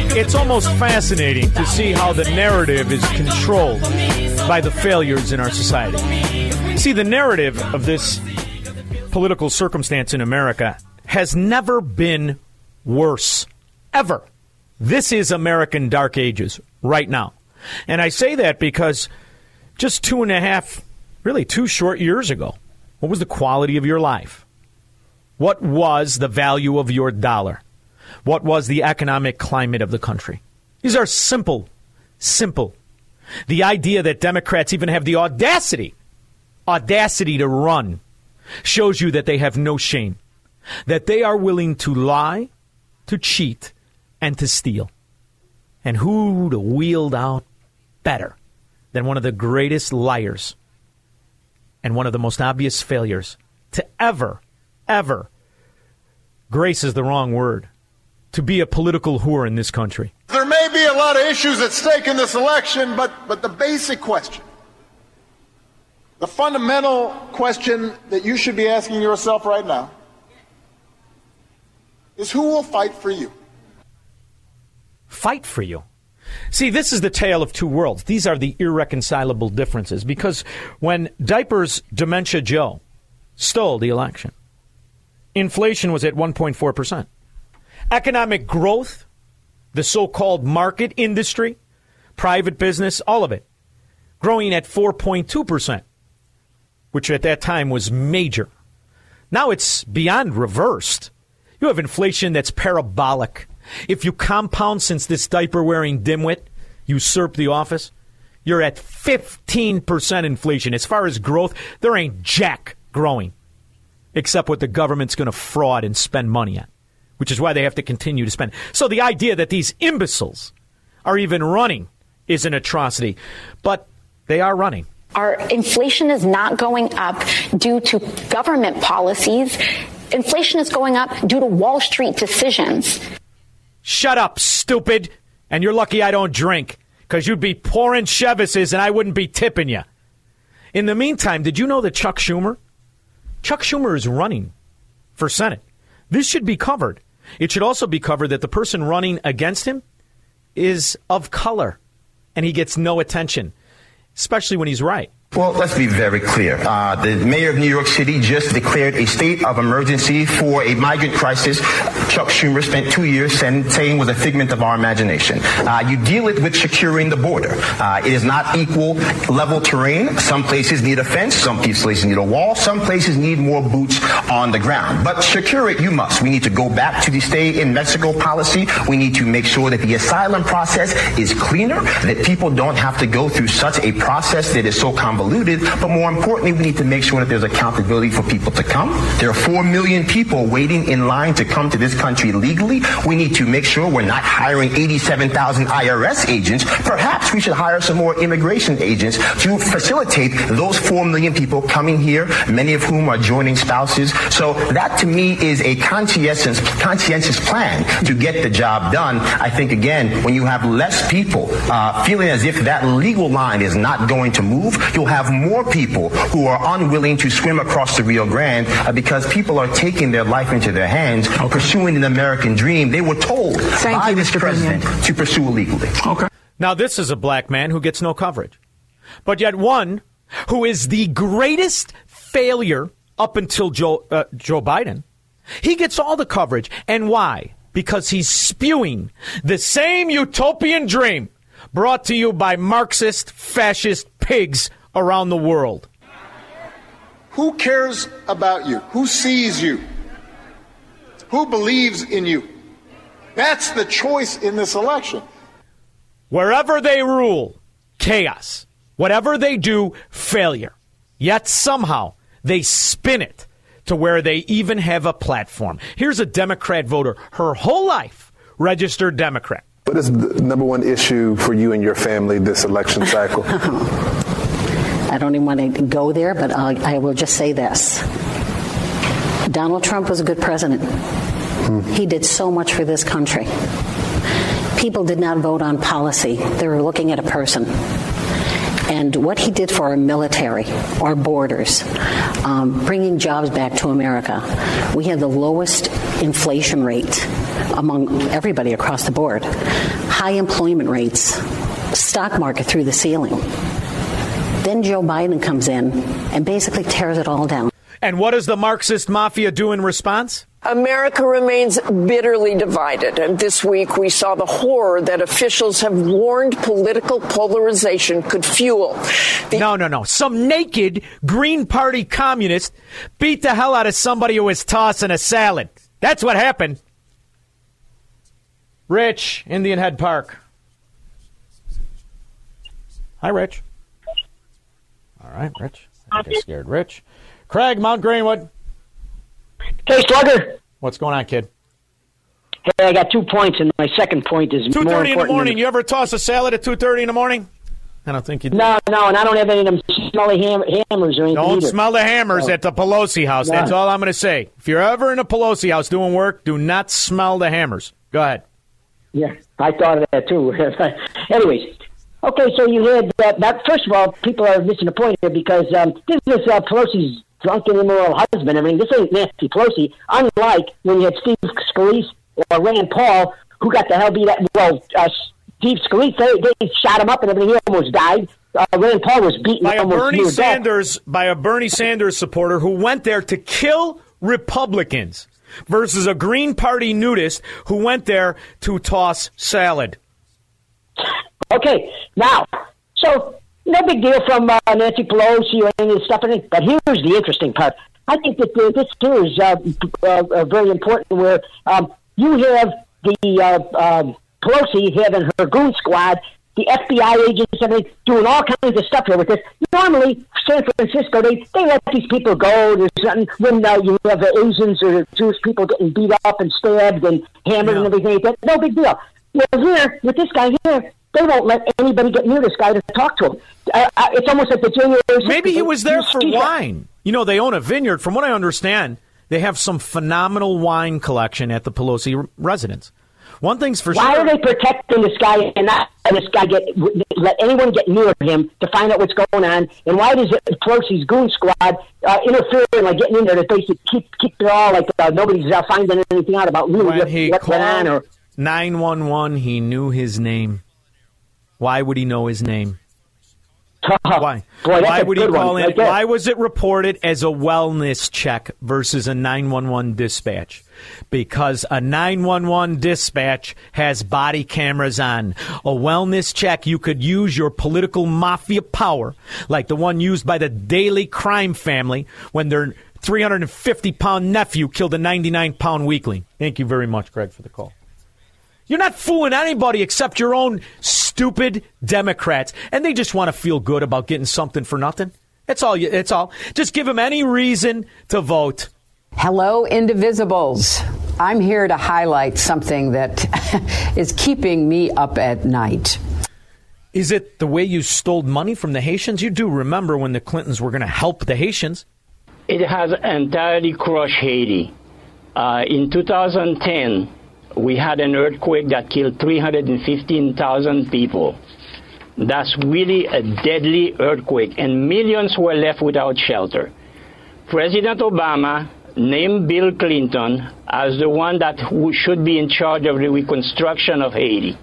it's almost fascinating to see how the narrative is controlled by the failures in our society. See, the narrative of this political circumstance in America has never been worse. Ever. This is American Dark Ages right now. And I say that because just two and a half, really two short years ago, what was the quality of your life? What was the value of your dollar? What was the economic climate of the country? These are simple, simple. The idea that Democrats even have the audacity, audacity to run, shows you that they have no shame, that they are willing to lie, to cheat, and to steal. And who to wield out better than one of the greatest liars and one of the most obvious failures to ever, ever, grace is the wrong word, to be a political whore in this country. There may be a lot of issues at stake in this election, but, but the basic question, the fundamental question that you should be asking yourself right now is who will fight for you? Fight for you. See, this is the tale of two worlds. These are the irreconcilable differences because when Diapers Dementia Joe stole the election, inflation was at 1.4%. Economic growth, the so called market industry, private business, all of it, growing at 4.2%, which at that time was major. Now it's beyond reversed. You have inflation that's parabolic. If you compound since this diaper wearing dimwit usurped the office, you're at 15% inflation. As far as growth, there ain't jack growing except what the government's going to fraud and spend money on, which is why they have to continue to spend. So the idea that these imbeciles are even running is an atrocity, but they are running. Our inflation is not going up due to government policies. Inflation is going up due to Wall Street decisions. Shut up, stupid. And you're lucky I don't drink, because you'd be pouring Chevises and I wouldn't be tipping you. In the meantime, did you know that Chuck Schumer? Chuck Schumer is running for Senate. This should be covered. It should also be covered that the person running against him is of color and he gets no attention, especially when he's right. Well, let's be very clear. Uh, the mayor of New York City just declared a state of emergency for a migrant crisis. Chuck Schumer spent two years saying was a figment of our imagination. Uh, you deal it with securing the border. Uh, it is not equal level terrain. Some places need a fence. Some places need a wall. Some places need more boots on the ground. But secure it you must. We need to go back to the stay in Mexico policy. We need to make sure that the asylum process is cleaner, that people don't have to go through such a process that is so convoluted but more importantly, we need to make sure that there's accountability for people to come. There are 4 million people waiting in line to come to this country legally. We need to make sure we're not hiring 87,000 IRS agents. Perhaps we should hire some more immigration agents to facilitate those 4 million people coming here, many of whom are joining spouses. So that to me is a conscientious, conscientious plan to get the job done. I think, again, when you have less people uh, feeling as if that legal line is not going to move, you'll have more people who are unwilling to swim across the Rio Grande uh, because people are taking their life into their hands, okay. pursuing an American dream. They were told Thank by you, this Mr. president Pinion. to pursue illegally. Okay. Now, this is a black man who gets no coverage, but yet one who is the greatest failure up until Joe, uh, Joe Biden. He gets all the coverage. And why? Because he's spewing the same utopian dream brought to you by Marxist fascist pigs around the world. Who cares about you? Who sees you? Who believes in you? That's the choice in this election. Wherever they rule, chaos. Whatever they do, failure. Yet somehow they spin it to where they even have a platform. Here's a Democrat voter, her whole life registered Democrat. What is the number one issue for you and your family this election cycle? I don't even want to go there, but I'll, I will just say this. Donald Trump was a good president. He did so much for this country. People did not vote on policy, they were looking at a person. And what he did for our military, our borders, um, bringing jobs back to America. We have the lowest inflation rate among everybody across the board, high employment rates, stock market through the ceiling. Then Joe Biden comes in and basically tears it all down. And what does the Marxist mafia do in response? America remains bitterly divided, and this week we saw the horror that officials have warned political polarization could fuel. The- no, no, no. Some naked Green Party communist beat the hell out of somebody who was tossing a salad. That's what happened. Rich, Indian Head Park. Hi, Rich. All right, Rich. I scared Rich. Craig, Mount Greenwood. Hey, Slugger. What's going on, kid? Hey, I got two points, and my second point is two thirty in the morning. You ever toss a salad at two thirty in the morning? I don't think you. Do. No, no, and I don't have any of them smelly ham- hammers or anything. Don't either. smell the hammers no. at the Pelosi house. No. That's all I'm going to say. If you're ever in a Pelosi house doing work, do not smell the hammers. Go ahead. Yeah, I thought of that too. Anyways, okay, so you had that, that. First of all, people are missing a point here because um, this is uh, Pelosi's drunken immoral husband. I mean, this ain't Nancy Pelosi. Unlike when you had Steve Scalise or Rand Paul, who got the hell beat up. Well, uh, Steve Scalise, they, they shot him up and everything. He almost died. Uh, Rand Paul was beaten by a Bernie Sanders death. by a Bernie Sanders supporter who went there to kill Republicans versus a Green Party nudist who went there to toss salad. Okay, now, so no big deal from uh, Nancy Pelosi or any of this stuff. But here's the interesting part. I think that uh, this here is uh, uh, very important where um, you have the uh, um, Pelosi having her goon squad, the FBI agents, everything, doing all kinds of stuff here with this. Normally, San Francisco, they, they let these people go. There's something when uh, you have Asians or Jewish people getting beat up and stabbed and hammered yeah. and everything like that. No big deal. Well, here, with this guy here, they won't let anybody get near this guy to talk to him. Uh, uh, it's almost like the January. Maybe he was there for wine. You know, they own a vineyard. From what I understand, they have some phenomenal wine collection at the Pelosi residence. One thing's for Why sure. Why are they protecting this guy and not and this guy get let anyone get near him to find out what's going on? And why does Pelosi's goon squad uh, interfere and like getting in there to basically keep keep it all like uh, nobody's uh, finding anything out about really when what, he what went on? Or nine one one, he knew his name. Why would he know his name? Why? Boy, why would he call one. in? Why was it reported as a wellness check versus a 911 dispatch? Because a 911 dispatch has body cameras on. A wellness check, you could use your political mafia power, like the one used by the Daley Crime family when their 350 pound nephew killed a 99 pound weakling. Thank you very much, Greg, for the call. You're not fooling anybody except your own stupid Democrats, and they just want to feel good about getting something for nothing. That's all. You, that's all. Just give them any reason to vote. Hello, Indivisibles. I'm here to highlight something that is keeping me up at night. Is it the way you stole money from the Haitians? You do remember when the Clintons were going to help the Haitians. It has entirely crushed Haiti. Uh, in 2010, we had an earthquake that killed 315,000 people. That's really a deadly earthquake, and millions were left without shelter. President Obama named Bill Clinton as the one that should be in charge of the reconstruction of Haiti.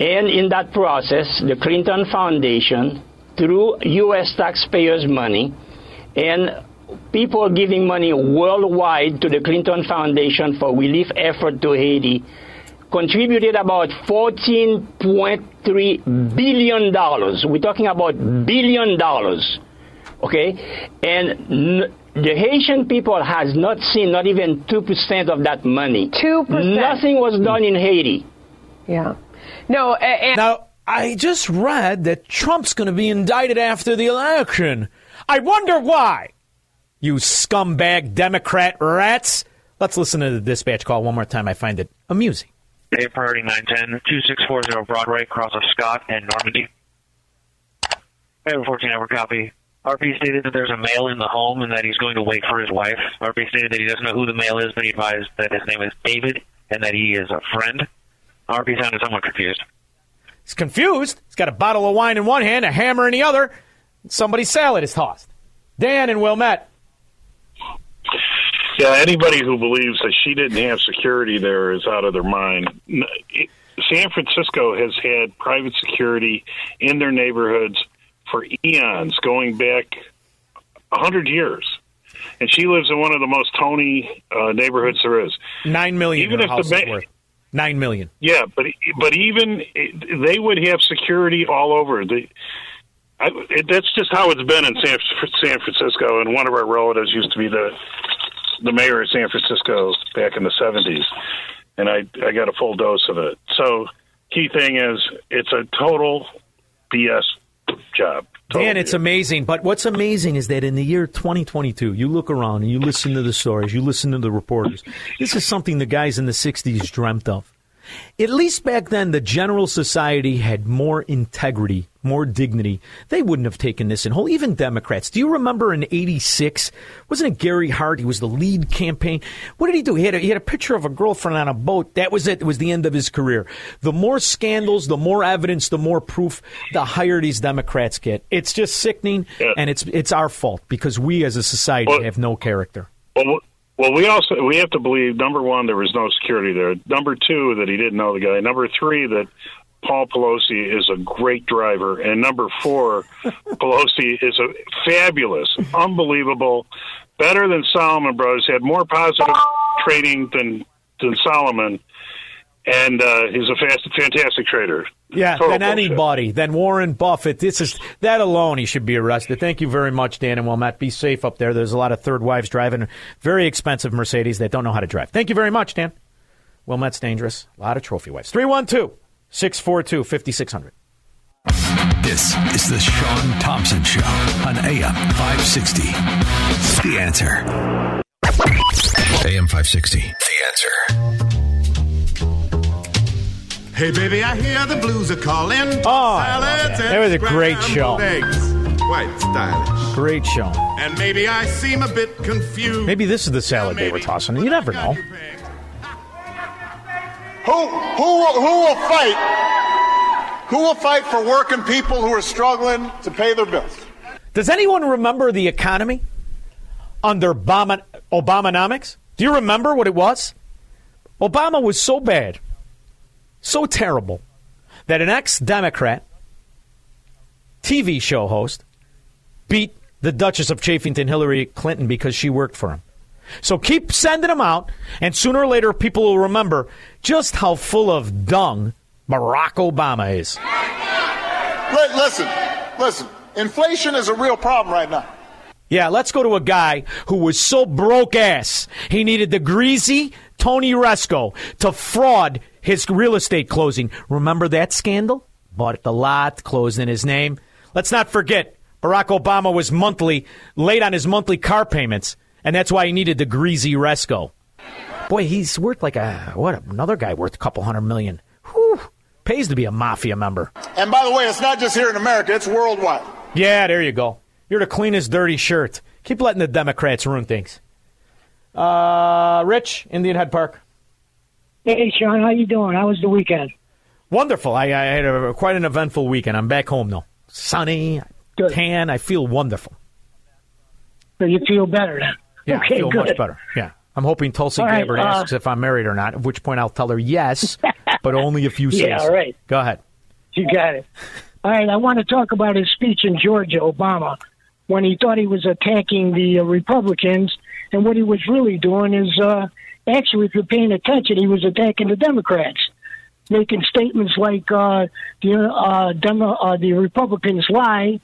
And in that process, the Clinton Foundation, through U.S. taxpayers' money, and people giving money worldwide to the Clinton Foundation for relief effort to Haiti contributed about 14.3 billion dollars. We're talking about billion dollars. Okay? And n- the Haitian people has not seen not even 2% of that money. 2%. Nothing was done in Haiti. Yeah. No, and now I just read that Trump's going to be indicted after the election. I wonder why. You scumbag Democrat rats. Let's listen to the dispatch call one more time. I find it amusing. Bay Priority 910, 2640 Broadway, cross of Scott and Normandy. Bay 14 Network copy. RP stated that there's a male in the home and that he's going to wait for his wife. RP stated that he doesn't know who the male is, but he advised that his name is David and that he is a friend. RP sounded somewhat confused. He's confused. He's got a bottle of wine in one hand, a hammer in the other. Somebody's salad is tossed. Dan and Wilmette. Yeah, anybody who believes that she didn't have security there is out of their mind. San Francisco has had private security in their neighborhoods for eons, going back a hundred years. And she lives in one of the most Tony uh, neighborhoods there is. Nine million. Even if house the is ma- worth. Nine million. Yeah, but but even they would have security all over. The, I, it, that's just how it's been in San, San Francisco. And one of our relatives used to be the the mayor of San Francisco back in the seventies, and I I got a full dose of it. So key thing is it's a total BS job. Dan, it's amazing. But what's amazing is that in the year 2022, you look around and you listen to the stories, you listen to the reporters. This is something the guys in the 60s dreamt of. At least back then, the general society had more integrity, more dignity. They wouldn't have taken this in whole. Even Democrats. Do you remember in '86? Wasn't it Gary Hart? He was the lead campaign. What did he do? He had a, he had a picture of a girlfriend on a boat. That was it. It was the end of his career. The more scandals, the more evidence, the more proof, the higher these Democrats get. It's just sickening, and it's it's our fault because we as a society have no character. Well, well, we also we have to believe number one there was no security there. Number two that he didn't know the guy. Number three that Paul Pelosi is a great driver, and number four, Pelosi is a fabulous, unbelievable, better than Salomon Brothers. Had more positive trading than than Salomon, and uh, he's a fast, fantastic trader. Yeah, Total than bullshit. anybody, than Warren Buffett. This is that alone. He should be arrested. Thank you very much, Dan and Wilmette. Be safe up there. There's a lot of third wives driving very expensive Mercedes that don't know how to drive. Thank you very much, Dan. Wilmette's dangerous. A lot of trophy wives. 312 642 5600. This is the Shaun Thompson Show on AM 560. The answer. AM 560. The answer. Hey, baby, I hear the blues are calling. Oh, Salads that and was a great show. Eggs. Quite stylish. Great show. And maybe I seem a bit confused. Maybe this is the salad they were tossing. You never know. Who, who, will- who will fight? Who will fight for working people who are struggling to pay their bills? Does anyone remember the economy under Obama, Obamanomics? Do you remember what it was? Obama was so bad, so terrible, that an ex Democrat TV show host beat the Duchess of Chaffington, Hillary Clinton, because she worked for him. So keep sending them out, and sooner or later, people will remember just how full of dung Barack Obama is. Listen, listen. Inflation is a real problem right now. Yeah, let's go to a guy who was so broke ass he needed the greasy Tony Rezko to fraud his real estate closing. Remember that scandal? Bought the lot, closed in his name. Let's not forget Barack Obama was monthly late on his monthly car payments, and that's why he needed the greasy Rezko. Boy, he's worth like a what? Another guy worth a couple hundred million. Whew, pays to be a mafia member. And by the way, it's not just here in America, it's worldwide. Yeah, there you go. You're the cleanest dirty shirt. Keep letting the Democrats ruin things. Uh, Rich, Indian Head Park. Hey, Shaun, how you doing? How was the weekend? Wonderful. I, I had a, quite an eventful weekend. I'm back home now. Sunny, tan. I feel wonderful. So you feel better then? Yeah, okay, I feel good. much better. Yeah. I'm hoping Tulsi All right, Gabbard uh, asks if I'm married or not, at which point I'll tell her yes, but only if you say Yeah, all right. Go ahead. You got it. All right, I want to talk about his speech in Georgia, Obama, when he thought he was attacking the uh, Republicans, and what he was really doing is, uh, actually, if you're paying attention, he was attacking the Democrats, making statements like uh, the uh, Demo- uh, the Republicans lie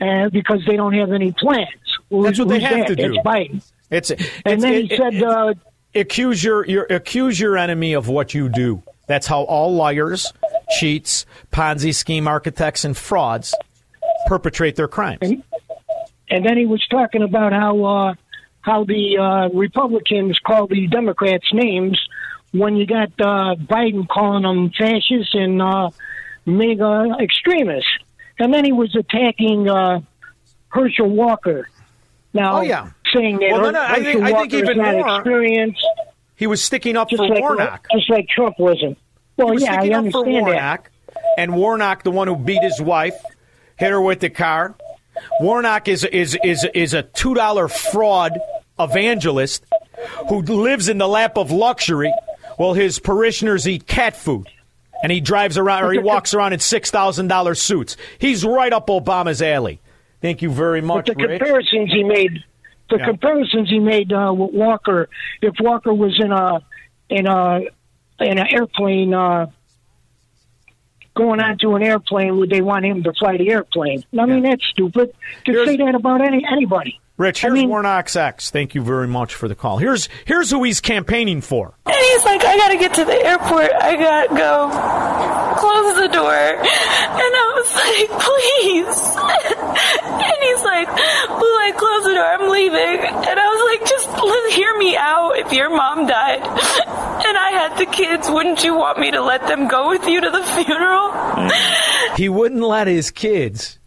uh, because they don't have any plans. Who- That's what they have that? to do. It's Biden. It's, And then it- he said, it- uh, accuse your, your accuse your enemy of what you do. That's how all liars, cheats, Ponzi scheme architects, and frauds perpetrate their crimes. And, and then he was talking about how uh, how the uh, Republicans call the Democrats names when you got uh, Biden calling them fascists and uh, MAGA extremists. And then he was attacking uh, Herschel Walker. Now, Oh, yeah. saying that Well, no, no, I Herschel think- I think Walker is even not more- experienced. He was sticking up for like, Warnock. Just like Trump wasn't. Well, was yeah, I sticking up for understand that. And Warnock, the one who beat his wife, hit her with the car. Warnock is is is is a two dollar fraud evangelist who lives in the lap of luxury, while his parishioners eat cat food, and he drives around or he walks around in six thousand dollar suits. He's right up Obama's alley. Thank you very much, But the Rich. comparisons he made, the Yeah. comparisons he made uh, with Walker, if Walker was in a in a in an airplane uh, going onto an airplane, would they want him to fly the airplane? I mean, that's stupid to say that about any anybody. Rich, here's Warnock's ex. Thank you very much for the call. Here's here's who he's campaigning for. And he's like, I gotta get to the airport. I gotta go. Close the door. And I was like, please. and he's like, Blue Light, close the door. I'm leaving. And I was like, just let, hear me out. If your mom died and I had the kids, wouldn't you want me to let them go with you to the funeral? Mm. He wouldn't let his kids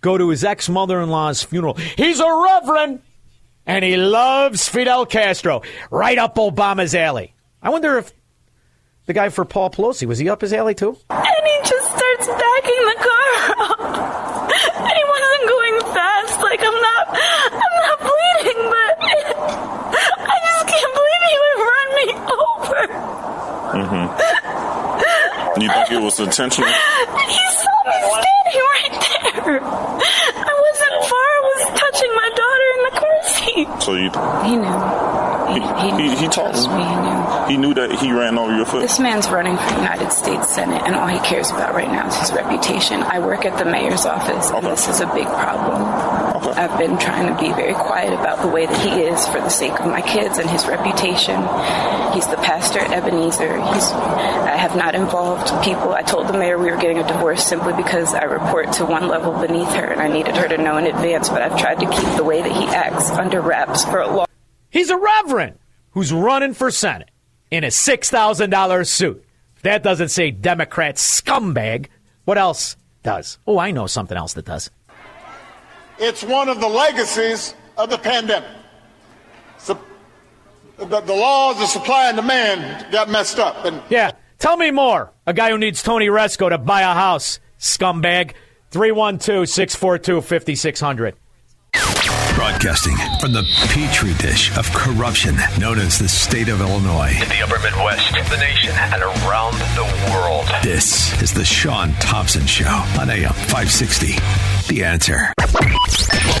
go to his ex mother in law's funeral. He's a reverend and he loves Fidel Castro. Right up Obama's alley. I wonder if the guy for Paul Pelosi was he up his alley too? And he just starts backing the car up. And he wasn't going fast. Like I'm not I'm not bleeding, but I just can't believe he would run me over. Mm-hmm. you think it was intentional? He saw me standing right there. I wasn't far, I was touching my daughter in the car seat. So you He knew. he he, he, told me he knew. He knew that he ran over your foot. This man's running for United States Senate, and all he cares about right now is his reputation. I work at the mayor's office, and this is a big problem. I've been trying to be very quiet about the way that he is for the sake of my kids and his reputation. He's the pastor at Ebenezer. He's, I have not involved people. I told the mayor we were getting a divorce simply because I report to one level beneath her, and I needed her to know in advance. But I've tried to keep the way that he acts under wraps for a long. He's a reverend who's running for Senate in a $6,000 suit. That doesn't say Democrat scumbag, what else does? Oh, I know something else that does. It's one of the legacies of the pandemic. The, the laws of supply and demand got messed up. And Yeah. Tell me more. A guy who needs Tony Rezko to buy a house, scumbag. 312 642 5600. Broadcasting from the petri dish of corruption known as the state of Illinois. In the upper Midwest, the nation, and around the world. This is the Shaun Thompson Show on AM 560. The answer.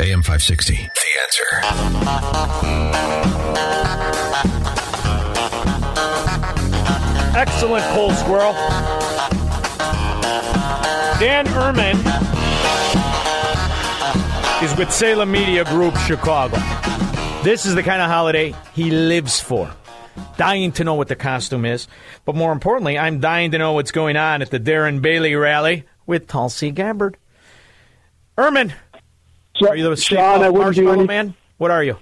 AM 560. The answer. Excellent coal squirrel. Dan Ehrman is with Salem Media Group Chicago. This is the kind of holiday he lives for. Dying to know what the costume is. But more importantly, I'm dying to know what's going on at the Darren Bailey rally with Tulsi Gabbard. Ehrman, are you the Shaun, I wouldn't do any- man? What are you?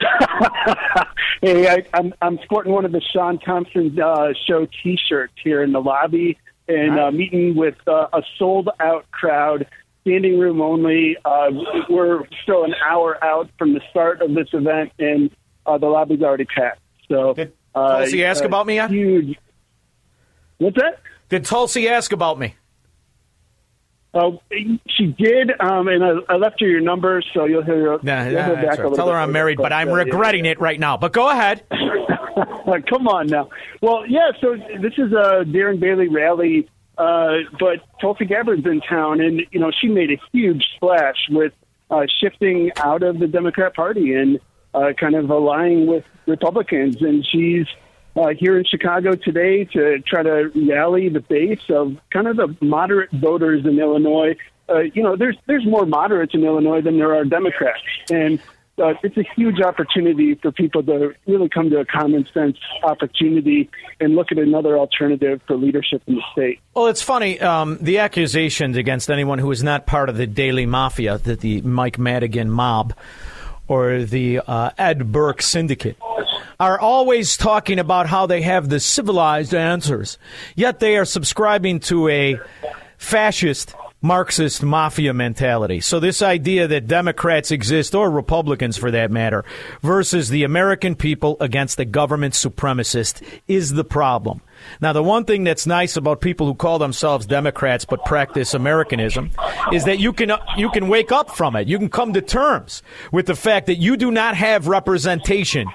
hey, I, I'm I'm sporting one of the Shaun Thompson uh, show T-shirts here in the lobby, and uh, meeting with uh, a sold-out crowd, standing room only. Uh, we're still an hour out from the start of this event, and uh, the lobby's already packed. So, uh, Tulsi ask about me? Huge. What's that? Did Tulsi ask about me? Oh, she did, um, and I, I left her your number, so you'll hear, you'll hear nah, back that's a right. Tell her I'm married, but I'm uh, yeah. regretting it right now. But go ahead. Come on now. Well, yeah. So this is a Darren Bailey rally, uh, but Tulsi Gabbard's in town, and you know she made a huge splash with uh, shifting out of the Democrat Party and uh, kind of allying with Republicans, and she's uh, here in Chicago today to try to rally the base of kind of the moderate voters in Illinois. Uh, you know, there's there's more moderates in Illinois than there are Democrats, and uh, it's a huge opportunity for people to really come to a common sense opportunity and look at another alternative for leadership in the state. Well, it's funny. Um, the accusations against anyone who is not part of the Daley Mafia, the, the Mike Madigan mob, or the uh, Ed Burke syndicate, are always talking about how they have the civilized answers. Yet they are subscribing to a fascist Marxist mafia mentality. So this idea that Democrats exist, or Republicans for that matter, versus the American people against the government supremacist is the problem. Now, the one thing that's nice about people who call themselves Democrats but practice Americanism is that you can you can wake up from it. You can come to terms with the fact that you do not have representation.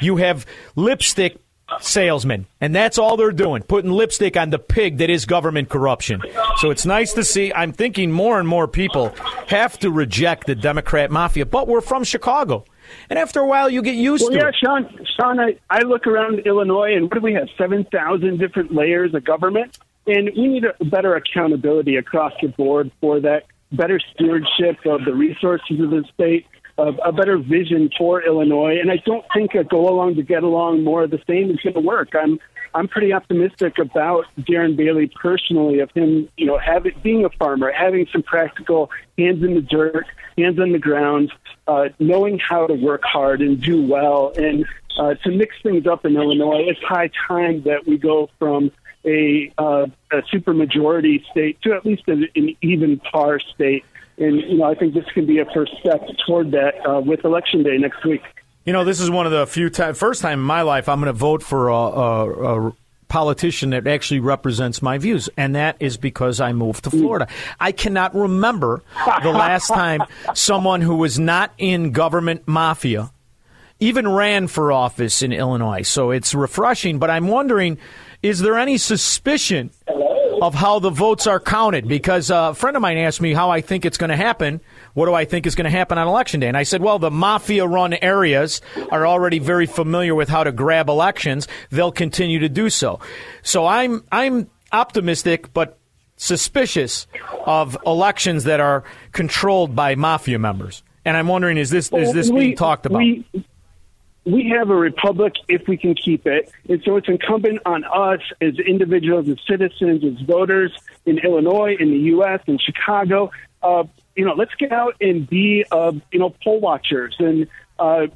You have lipstick salesmen, and that's all they're doing, putting lipstick on the pig that is government corruption. So it's nice to see. I'm thinking more and more people have to reject the Democrat mafia, but we're from Chicago. And after a while, you get used well, to yeah, it. Shaun, Shaun, I, I look around Illinois, and what do we have? 7,000 different layers of government. And we need a better accountability across the board for that, better stewardship of the resources of the state, a, a better vision for Illinois. And I don't think a go along to get along more of the same is going to work. I'm I'm pretty optimistic about Darren Bailey personally, of him, you know, having being a farmer, having some practical hands in the dirt, hands on the ground, uh, knowing how to work hard and do well, and uh, to mix things up in Illinois. It's high time that we go from a, uh, a supermajority state to at least an, an even par state. And you know, I think this can be a first step toward that uh, with election day next week. You know, this is one of the few time, first time in my life I'm going to vote for a, a, a politician that actually represents my views, and that is because I moved to Florida. I cannot remember the last time someone who was not in government mafia even ran for office in Illinois. So it's refreshing, but I'm wondering is there any suspicion of how the votes are counted? Because uh, a friend of mine asked me how I think it's going to happen. What do I think is going to happen on election day? And I said, well, the mafia run areas are already very familiar with how to grab elections. They'll continue to do so. So I'm, I'm optimistic, but suspicious of elections that are controlled by mafia members. And I'm wondering, is this, is this being talked about? We, we have a republic if we can keep it. And so it's incumbent on us as individuals, as citizens, as voters in Illinois, in the U.S., in Chicago. Uh, you know, let's get out and be, uh, you know, poll watchers and uh,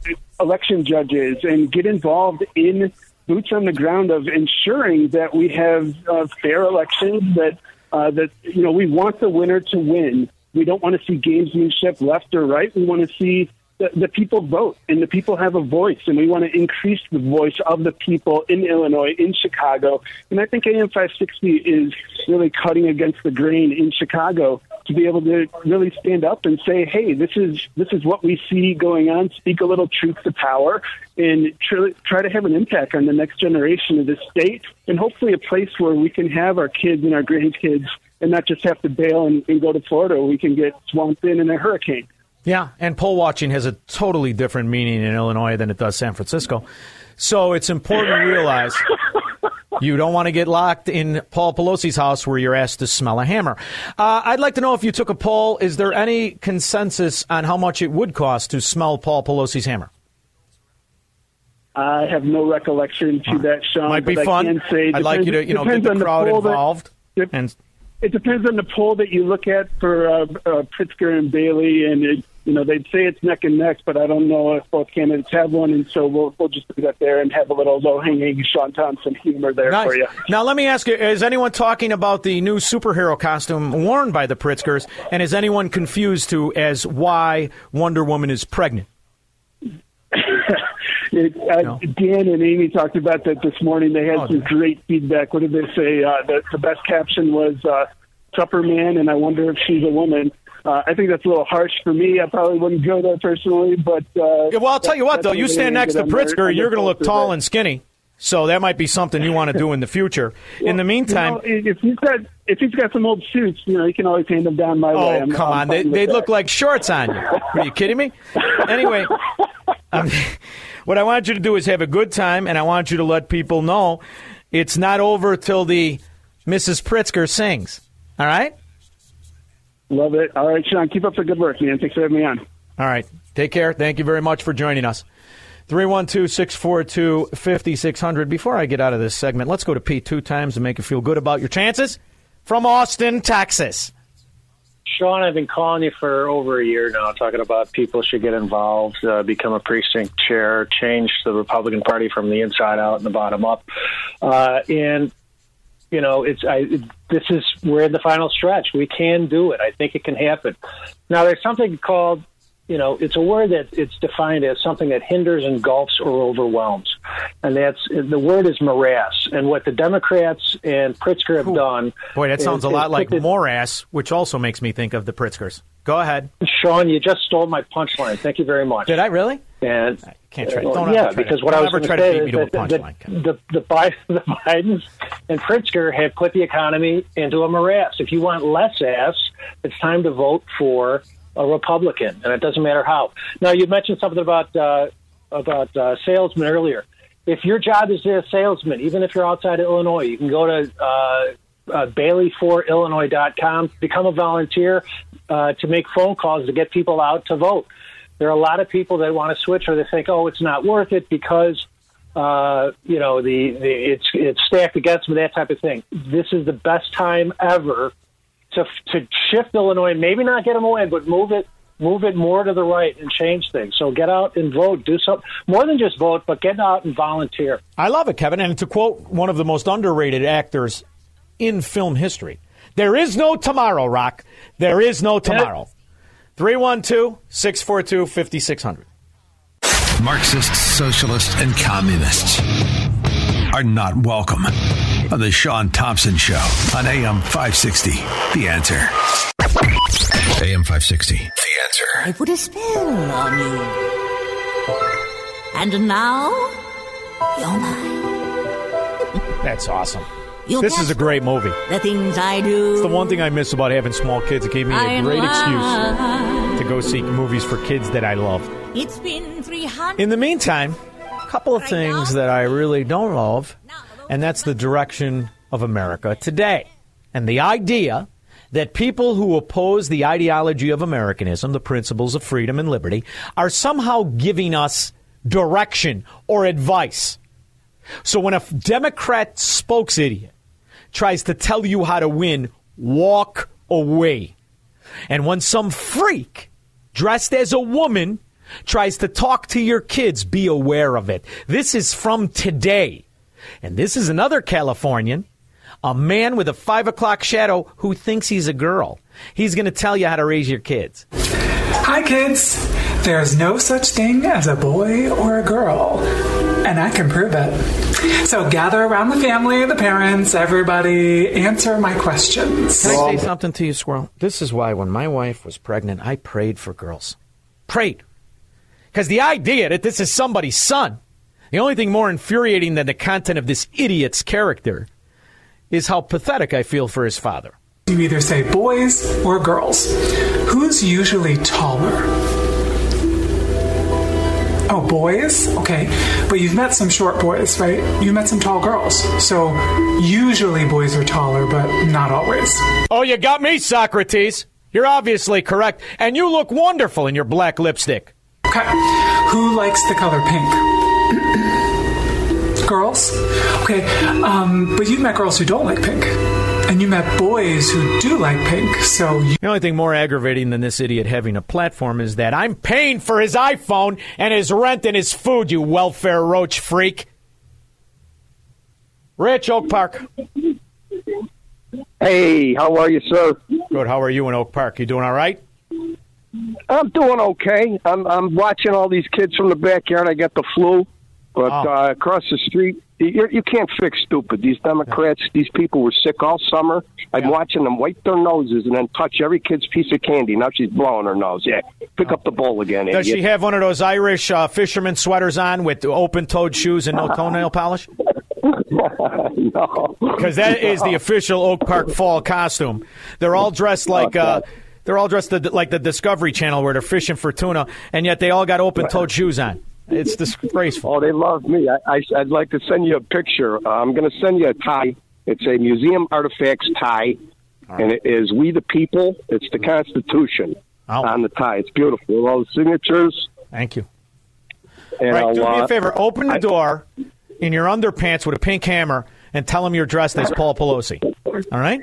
election judges and get involved in boots on the ground of ensuring that we have uh, fair elections, that, uh, that, you know, we want the winner to win. We don't want to see gamesmanship left or right. We want to see the, the people vote and the people have a voice, and we want to increase the voice of the people in Illinois, in Chicago. And I think AM 560 is really cutting against the grain in Chicago to be able to really stand up and say, "Hey, this is this is what we see going on." Speak a little truth to power, and try, try to have an impact on the next generation of this state, and hopefully a place where we can have our kids and our grandkids, and not just have to bail and, and go to Florida. We can get swamped in in a hurricane. Yeah, and poll watching has a totally different meaning in Illinois than it does San Francisco. So it's important to realize you don't want to get locked in Paul Pelosi's house where you're asked to smell a hammer. Uh, I'd like to know if you took a poll, is there any consensus on how much it would cost to smell Paul Pelosi's hammer? I have no recollection to that, Shaun. Might be but fun. I can say I'd like you to, you know, get depends the crowd poll involved. it, and it depends on the poll that you look at for uh, uh, Pritzker and Bailey, and it, you know they'd say it's neck and neck, but I don't know if both candidates have one, and so we'll we'll just do that there and have a little low hanging Shaun Thompson humor there Nice. for you. Now, let me ask you: Is anyone talking about the new superhero costume worn by the Pritzkers, and is anyone confused to as why Wonder Woman is pregnant? It, uh, Dan and Amy talked about that this morning. They had some great feedback. What did they say? Uh, the, the best caption was uh, "Supperman," and I wonder if she's a woman. Uh, I think that's a little harsh for me. I probably wouldn't go there personally, but uh, Yeah, well, I'll tell you what, though. You stand next to did on their- Pritzker, you're going to look tall and skinny. So that might be something you want to do in the future. in the meantime, You know, if he's got if he's got some old suits, you know, you can always hand them down my way. Oh, come I'm on. They, they look like shorts on you. Are you kidding me? Anyway, um, what I want you to do is have a good time, and I want you to let people know it's not over till the Mrs. Pritzker sings. All right? Love it. All right, Shaun, keep up the good work, man. Thanks for having me on. All right. Take care. Thank you very much for joining us. 312 642 5600. Before I get out of this segment, let's go to Pete two times and make you feel good about your chances from Austin, Texas. Shaun, I've been calling you for over a year now, talking about people should get involved, uh, become a precinct chair, change the Republican Party from the inside out and the bottom up. Uh, and you know, it's I. This is we're in the final stretch. We can do it. I think it can happen. Now, there's something called you know, it's a word that it's defined as something that hinders, engulfs, or overwhelms, and that's the word is morass. And what the Democrats and Pritzker have done, Boy, that sounds is- a lot like morass, which also makes me think of the Pritzkers. Go ahead. Shaun, you just stole my punchline. Thank you very much. Did I really? And can't try- uh, don't yeah, try to- what I was ever try to beat is me to a that the, punchline, the, the, the Bidens and Pritzker have put the economy into a morass. If you want less ass, it's time to vote for a Republican, and it doesn't matter how. Now, you mentioned something about uh, about uh, salesmen earlier. If your job is a salesman, even if you're outside of Illinois, you can go to uh, uh, Bailey4Illinois.com, become a volunteer uh, to make phone calls to get people out to vote. There are a lot of people that want to switch or they think, oh, it's not worth it because uh, you know the, the it's it's stacked against me, that type of thing. This is the best time ever to to shift Illinois, maybe not get them away, but move it move it more to the right and change things. So get out and vote. Do something more than just vote, but get out and volunteer. I love it, Kevin. And to quote one of the most underrated actors in film history, there is no tomorrow, Rock. There is no tomorrow. 312 642 5600. Marxists, socialists, and communists are not welcome on the Shaun Thompson Show on AM 560. The answer. AM 560. The answer. I put a spell on you. And now, you're mine. That's awesome. You this is a great movie. The things I do. It's the one thing I miss about having small kids. It gave me a I'm great excuse to go see movies for kids that I love. It's been 300. In the meantime, a couple of things that I really don't love, and that's the direction of America today. And the idea that people who oppose the ideology of Americanism, the principles of freedom and liberty, are somehow giving us direction or advice. So when a Democrat spokes idiot tries to tell you how to win, walk away. And when some freak dressed as a woman tries to talk to your kids, be aware of it. This is from today. And this is another Californian, a man with a five o'clock shadow who thinks he's a girl. He's going to tell you how to raise your kids. Hi, kids. There's no such thing as a boy or a girl, and I can prove it. So gather around the family, the parents, everybody, answer my questions. Can I say something to you, Squirrel? This is why when my wife was pregnant, I prayed for girls. Prayed. Because the idea that this is somebody's son, the only thing more infuriating than the content of this idiot's character is how pathetic I feel for his father. You either say boys or girls. Who's usually taller? Oh, boys? Okay. But you've met some short boys, right? You met some tall girls. So usually boys are taller, but not always. Oh, you got me, Socrates. You're obviously correct. And you look wonderful in your black lipstick. Okay. Who likes the color pink? Girls? Okay. Um, but you've met girls who don't like pink. And you met boys who do like pink, so you. The only thing more aggravating than this idiot having a platform is that I'm paying for his iPhone and his rent and his food, you welfare roach freak. Rich, Oak Park. Hey, how are you, sir? Good. How are you in Oak Park? You doing all right? I'm doing okay. I'm I'm watching all these kids from the backyard. I got the flu, but Oh. uh, across the street, you you can't fix stupid. These Democrats, these people were sick all summer. I'm watching them wipe their noses and then touch every kid's piece of candy. Now she's blowing her nose. Yeah, pick up the bowl again. Does she have one of those Irish uh, fisherman sweaters on with open-toed shoes and no toenail polish? no. Because that is the official Oak Park fall costume. They're all dressed like uh, they're all dressed like the Discovery Channel where they're fishing for tuna, and yet they all got open-toed shoes on. It's disgraceful. Oh, they love me. I, I, I'd like to send you a picture. Uh, I'm going to send you a tie. It's a museum artifacts tie, and it is "We the People." It's the Constitution. on the tie. It's beautiful. All the signatures. Thank you. And right, I'll, do me a favor. Open the I- door in your underpants with a pink hammer and tell him you're dressed as Paul Pelosi. All right?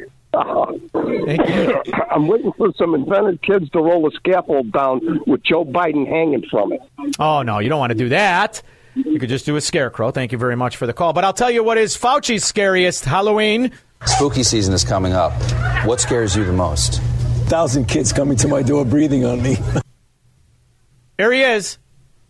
Thank you. I'm waiting for some inventive kids to roll a scaffold down with Joe Biden hanging from it. Oh, no, you don't want to do that. You could just do a scarecrow. Thank you very much for the call. But I'll tell you what is Fauci's scariest Halloween. Spooky season is coming up. What scares you the most? Thousand kids coming to my door breathing on me. Here he is,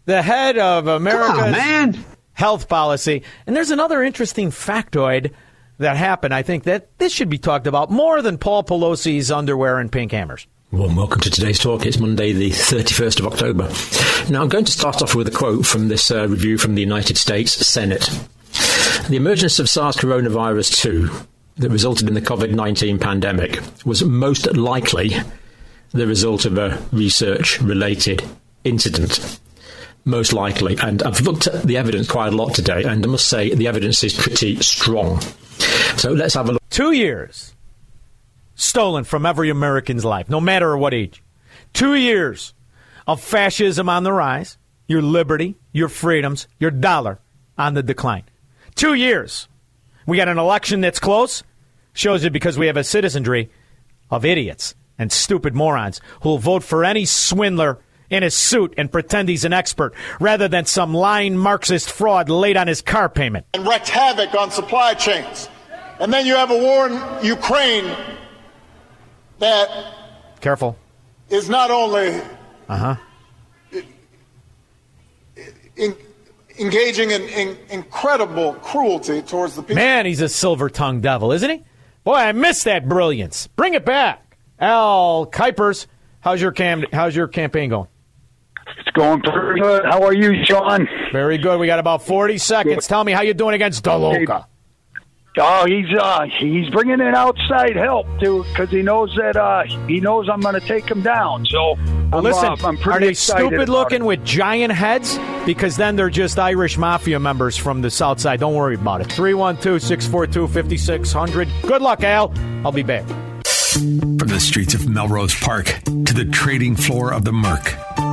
the head of America's man. health policy. And there's another interesting factoid that happened. I think that this should be talked about more than Paul Pelosi's underwear and pink hammers. Warm welcome to today's talk. It's Monday, the 31st of October. Now, I'm going to start off with a quote from this uh, review from the United States Senate. The emergence of SARS coronavirus 2 that resulted in the COVID 19 pandemic was most likely the result of a research related incident. Most likely. And I've looked at the evidence quite a lot today, and I must say the evidence is pretty strong. So let's have a look. Two years stolen from every American's life, no matter what age. Two years of fascism on the rise, your liberty, your freedoms, your dollar on the decline. Two years. We got an election that's close. Shows you because we have a citizenry of idiots and stupid morons who will vote for any swindler in a suit and pretend he's an expert rather than some lying Marxist fraud late on his car payment. and wreaked havoc on supply chains. And then you have a war in Ukraine that Careful. is not only Uh huh. in, engaging in, in incredible cruelty towards the people. Man, he's a silver tongued devil, isn't he? Boy, I miss that brilliance. Bring it back. Al Kuipers, how's your cam- how's your campaign going? It's going pretty good. How are you, Shaun? Very good. We got about 40 seconds. Tell me how you're doing against Doloka. Oh, he's uh, he's bringing in outside help too, because he knows that uh, he knows I'm going to take him down. So Well, I'm, listen, uh, I'm pretty are they stupid looking it. with giant heads? Because then they're just Irish mafia members from the South Side. Don't worry about it. 312 642 5600. Good luck, Al. I'll be back. From the streets of Melrose Park to the trading floor of the Merc,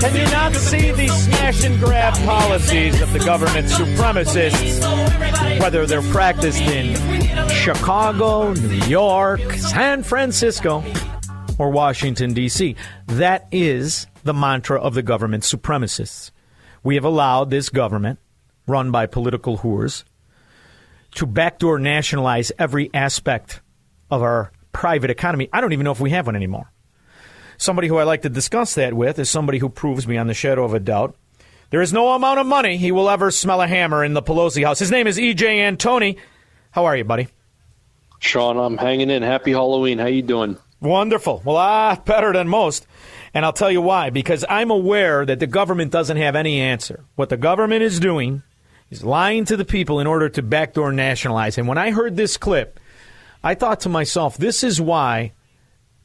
Can you not see the smash and grab policies of the government supremacists, whether they're practiced in Chicago, New York, San Francisco, or Washington, D.C.? That is the mantra of the government supremacists. We have allowed this government, run by political whores, to backdoor nationalize every aspect of our private economy. I don't even know if we have one anymore. Somebody who I like to discuss that with is somebody who proves beyond the shadow of a doubt there is no amount of money he will ever smell a hammer in the Pelosi house. His name is E.J. Antoni. How are you, buddy? Shaun, I'm hanging in. Happy Halloween. How you doing? Wonderful. Well, ah, better than most. And I'll tell you why. Because I'm aware that the government doesn't have any answer. What the government is doing is lying to the people in order to backdoor nationalize. And when I heard this clip, I thought to myself, this is why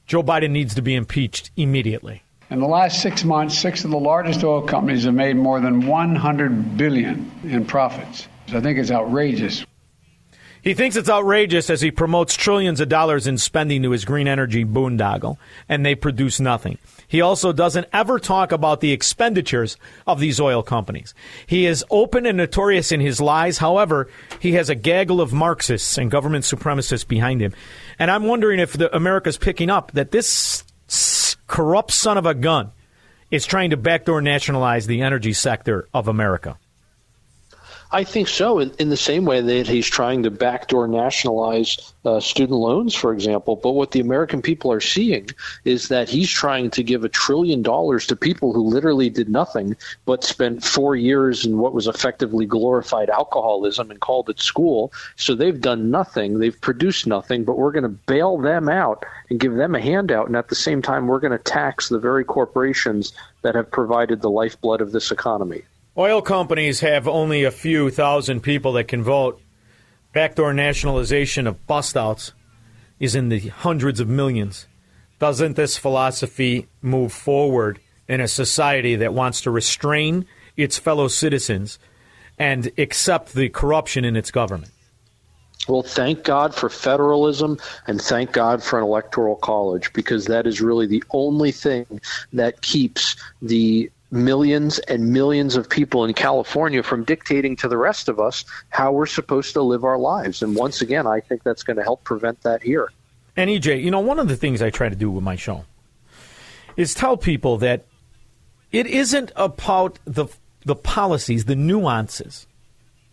Joe Biden needs to be impeached immediately. In the last six months, six of the largest oil companies have made more than 100 billion in profits. I think it's outrageous. He thinks it's outrageous as he promotes trillions of dollars in spending to his green energy boondoggle, and they produce nothing. He also doesn't ever talk about the expenditures of these oil companies. He is open and notorious in his lies. However, he has a gaggle of Marxists and government supremacists behind him. And I'm wondering if the, America's picking up that this corrupt son of a gun is trying to backdoor nationalize the energy sector of America. I think so. In, in the same way that he's trying to backdoor nationalize uh, student loans, for example. But what the American people are seeing is that he's trying to give a trillion dollars to people who literally did nothing but spent four years in what was effectively glorified alcoholism and called it school. So they've done nothing. They've produced nothing, but we're going to bail them out and give them a handout. And at the same time, we're going to tax the very corporations that have provided the lifeblood of this economy. Oil companies have only a few thousand people that can vote. Backdoor nationalization of bust outs is in the hundreds of millions. Doesn't this philosophy move forward in a society that wants to restrain its fellow citizens and accept the corruption in its government? Well, thank God for federalism and thank God for an electoral college because that is really the only thing that keeps the millions and millions of people in California from dictating to the rest of us how we're supposed to live our lives. And once again, I think that's going to help prevent that here. And EJ, you know, one of the things I try to do with my show is tell people that it isn't about the the policies, the nuances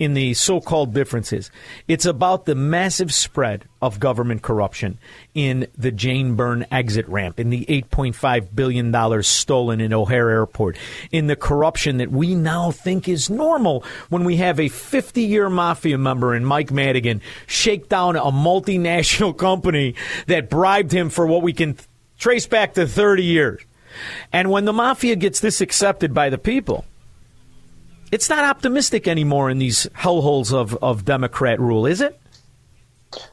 in the so-called differences. It's about the massive spread of government corruption in the Jane Byrne exit ramp, in the $8.5 billion stolen in O'Hare Airport, in the corruption that we now think is normal when we have a 50-year mafia member in Mike Madigan shake down a multinational company that bribed him for what we can trace back to 30 years. And when the mafia gets this accepted by the people, it's not optimistic anymore in these hellholes of, of Democrat rule, is it?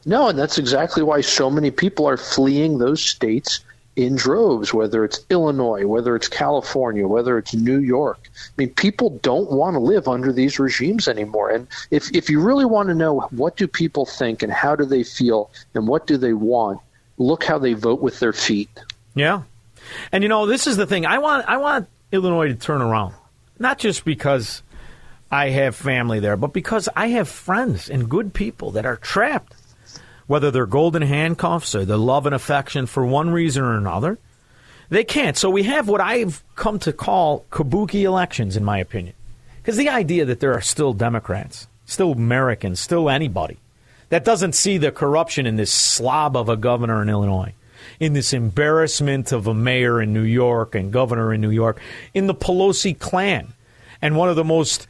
No, and that's exactly why so many people are fleeing those states in droves, whether it's Illinois, whether it's California, whether it's New York. I mean, people don't want to live under these regimes anymore. And if, if you really want to know what do people think and how do they feel and what do they want, look how they vote with their feet. Yeah. And you know, this is the thing. I want I want Illinois to turn around. Not just because I have family there, but because I have friends and good people that are trapped, whether they're golden handcuffs or the love and affection for one reason or another. They can't. So we have what I've come to call kabuki elections, in my opinion. Because the idea that there are still Democrats, still Americans, still anybody that doesn't see the corruption in this slob of a governor in Illinois, in this embarrassment of a mayor in New York and governor in New York, in the Pelosi clan, and one of the most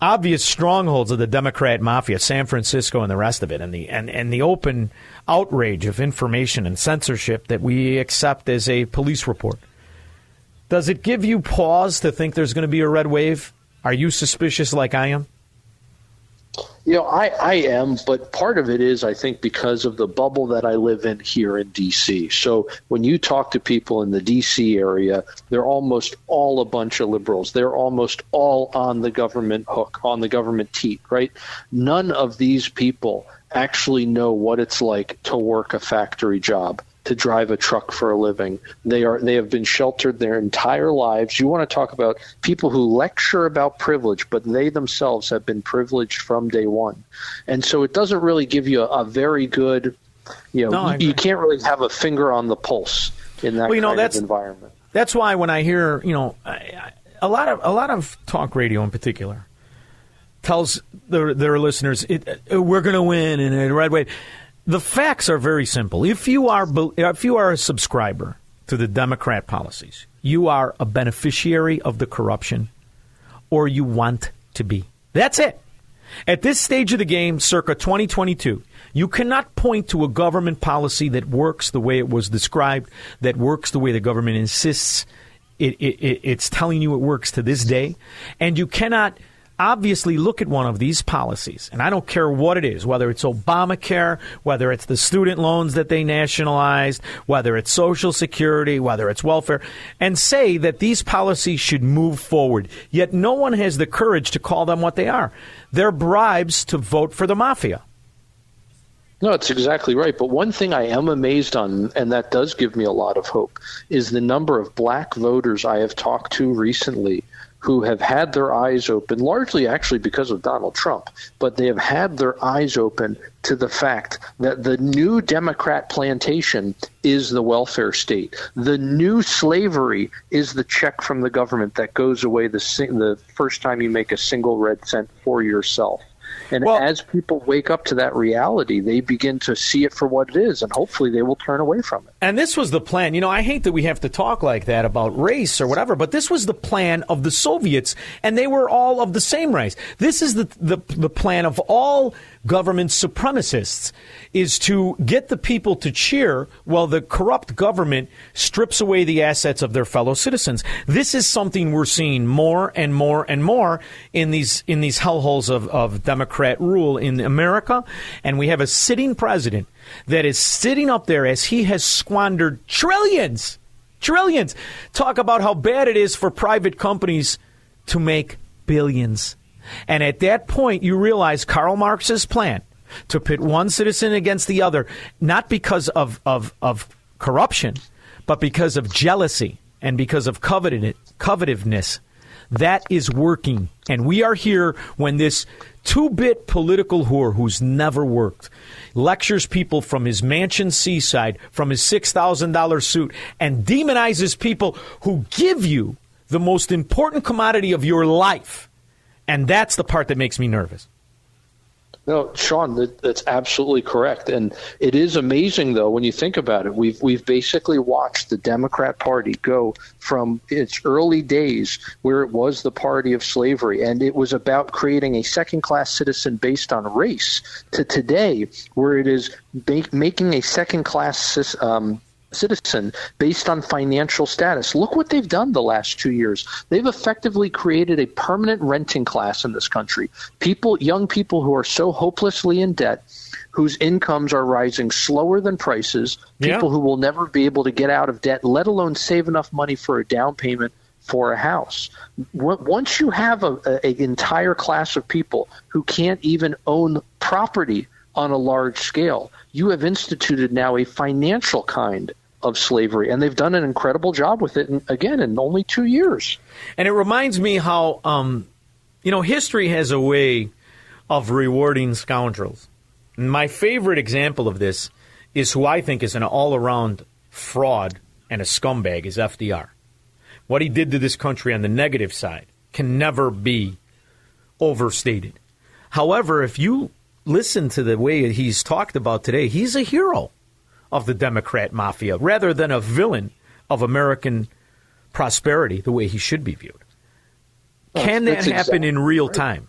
obvious strongholds of the Democrat mafia, San Francisco and the rest of it, and the and, and the open outrage of information and censorship that we accept as a police report. Does it give you pause to think there's going to be a red wave? Are you suspicious like I am? You know, I, I am, but part of it is, I think, because of the bubble that I live in here in D.C. So when you talk to people in the D.C. area, they're almost all a bunch of liberals. They're almost all on the government hook, on the government teat, right? None of these people actually know what it's like to work a factory job to drive a truck for a living. They are they have been sheltered their entire lives. You want to talk about people who lecture about privilege, but they themselves have been privileged from day one. And so it doesn't really give you a, a very good you know, No, you, can't really have a finger on the pulse in that Well, you know, kind that's- of environment. That's why when I hear, you know, I, I, a lot of a lot of talk radio in particular tells their their listeners it, uh, we're going to win in a red wave. The facts are very simple. If you are if you are a subscriber to the Democrat policies, you are a beneficiary of the corruption, or you want to be. That's it. At this stage of the game, circa 2022, you cannot point to a government policy that works the way it was described, that works the way the government insists it, it, it, it's telling you it works to this day. And you cannot obviously look at one of these policies, and I don't care what it is, whether it's Obamacare, whether it's the student loans that they nationalized, whether it's Social Security, whether it's welfare, and say that these policies should move forward. Yet no one has the courage to call them what they are. They're bribes to vote for the mafia. No, it's exactly right. But one thing I am amazed on, and that does give me a lot of hope, is the number of black voters I have talked to recently who have had their eyes open, largely actually because of Donald Trump, but they have had their eyes open to the fact that the new Democrat plantation is the welfare state. The new slavery is the check from the government that goes away the, the first time you make a single red cent for yourself. And well, as people wake up to that reality, they begin to see it for what it is, and hopefully they will turn away from it. And this was the plan. You know, I hate that we have to talk like that about race or whatever, but this was the plan of the Soviets, and they were all of the same race. This is the, the, the plan of all government supremacists is to get the people to cheer while the corrupt government strips away the assets of their fellow citizens. This is something we're seeing more and more and more in these in these hellholes of, of Democrat rule in America. And we have a sitting president that is sitting up there as he has squandered trillions, trillions. Talk about how bad it is for private companies to make billions and at that point, you realize Karl Marx's plan to pit one citizen against the other, not because of, of, of corruption, but because of jealousy and because of covetousness. That is working. And we are here when this two bit political whore who's never worked lectures people from his mansion seaside, from his $6,000 suit, and demonizes people who give you the most important commodity of your life and that's the part that makes me nervous. No, Shaun, that, that's absolutely correct, and it is amazing though when you think about it. We've we've basically watched the Democrat Party go from its early days, where it was the party of slavery, and it was about creating a second-class citizen based on race, to today, where it is make, making a second-class um, citizen based on financial status. Look what they've done the last two years. They've effectively created a permanent renting class in this country. People, young people who are so hopelessly in debt, whose incomes are rising slower than prices, people yeah. who will never be able to get out of debt, let alone save enough money for a down payment for a house. Once you have an entire class of people who can't even own property on a large scale, you have instituted now a financial kind of slavery, and they've done an incredible job with it. In, again, in only two years. And it reminds me how, um, you know, history has a way of rewarding scoundrels. And my favorite example of this is who I think is an all-around fraud and a scumbag is FDR. What he did to this country on the negative side can never be overstated. However, if you listen to the way he's talked about today, he's a hero of the Democrat mafia rather than a villain of American prosperity the way he should be viewed. Can that happen exactly in real time?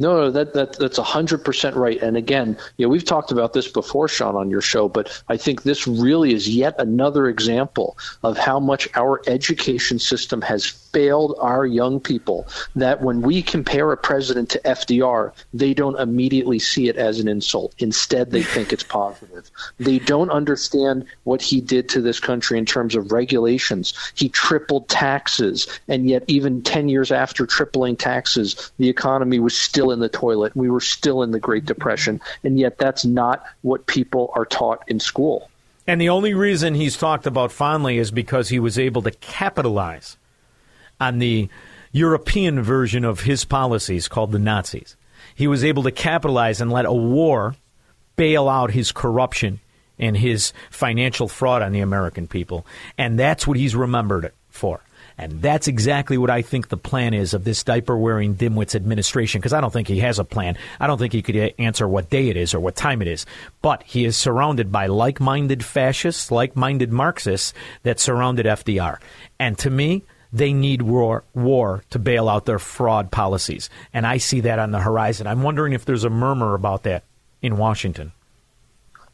No, that, that that's hundred percent right. And again, you know, we've talked about this before, Shaun, on your show, but I think this really is yet another example of how much our education system has failed our young people. That when we compare a president to FDR, they don't immediately see it as an insult. Instead, they think it's positive. They don't understand what he did to this country in terms of regulations. He tripled taxes, and yet even ten years after tripling taxes, the economy was still in the toilet. We were still in the Great Depression, and yet that's not what people are taught in school. And the only reason he's talked about fondly is because he was able to capitalize on the European version of his policies called the Nazis. He was able to capitalize and let a war bail out his corruption and his financial fraud on the American people. And that's what he's remembered for. And that's exactly what I think the plan is of this diaper wearing dimwit's administration, because I don't think he has a plan. I don't think he could uh, answer what day it is or what time it is. But he is surrounded by like minded fascists, like minded Marxists that surrounded FDR. And to me, they need war, war to bail out their fraud policies. And I see that on the horizon. I'm wondering if there's a murmur about that in Washington.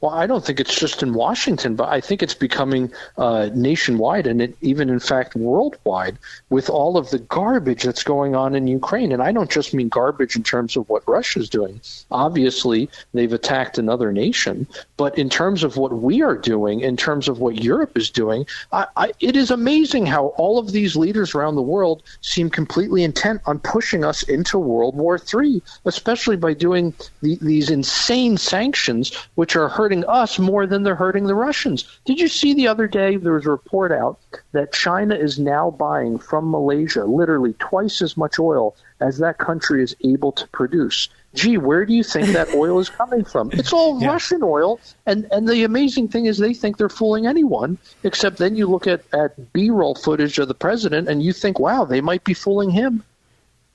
Well, I don't think it's just in Washington, but I think it's becoming uh, nationwide and it, even, in fact, worldwide with all of the garbage that's going on in Ukraine. And I don't just mean garbage in terms of what Russia's doing. Obviously, they've attacked another nation, but in terms of what we are doing, in terms of what Europe is doing, I, I, it is amazing how all of these leaders around the world seem completely intent on pushing us into World War III, especially by doing the, these insane sanctions, which are hurting hurting us more than they're hurting the Russians. Did you see the other day there was a report out that China is now buying from Malaysia literally twice as much oil as that country is able to produce? Gee, where do you think that oil is coming from? It's all yeah. Russian oil, and and the amazing thing is they think they're fooling anyone. Except then you look at at B-roll footage of the president, and you think, wow, they might be fooling him.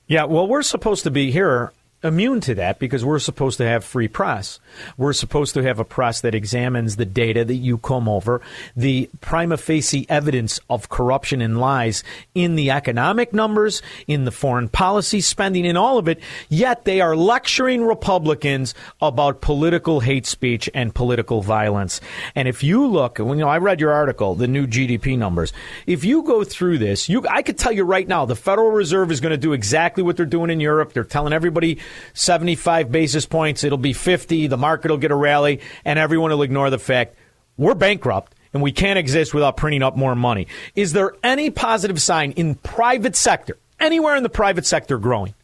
Yeah, well, we're supposed to be here immune to that because we're supposed to have free press. We're supposed to have a press that examines the data that you come over, the prima facie evidence of corruption and lies in the economic numbers, in the foreign policy spending, in all of it. Yet they are lecturing Republicans about political hate speech and political violence. And if you look, you know, I read your article, the new GDP numbers. If you go through this, you, I could tell you right now, the Federal Reserve is going to do exactly what they're doing in Europe. They're telling everybody 75 basis points, it'll be 50, the market will get a rally, and everyone will ignore the fact we're bankrupt and we can't exist without printing up more money. Is there any positive sign in private sector, anywhere in the private sector growing?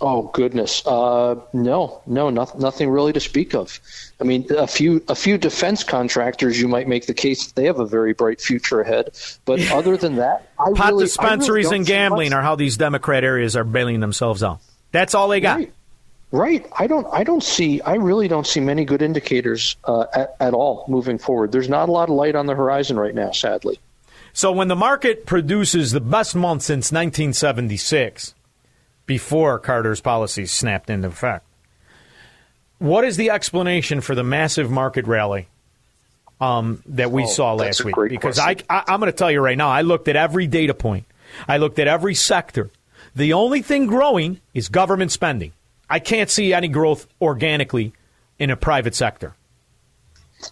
Oh goodness, uh, no, no, not, nothing really to speak of. I mean, a few a few defense contractors, you might make the case that they have a very bright future ahead. But other than that, I pot really, dispensaries really and gambling are how these Democrat areas are bailing themselves out. That's all they got. Right. Right. I don't. I don't see. I really don't see many good indicators uh, at, at all moving forward. There's not a lot of light on the horizon right now, sadly. So when the market produces the best month since 1976, before Carter's policies snapped into effect, what is the explanation for the massive market rally um, that we Oh, saw last week? Because question. I, I, I'm going to tell you right now, I looked at every data point, I looked at every sector. The only thing growing is government spending. I can't see any growth organically in a private sector.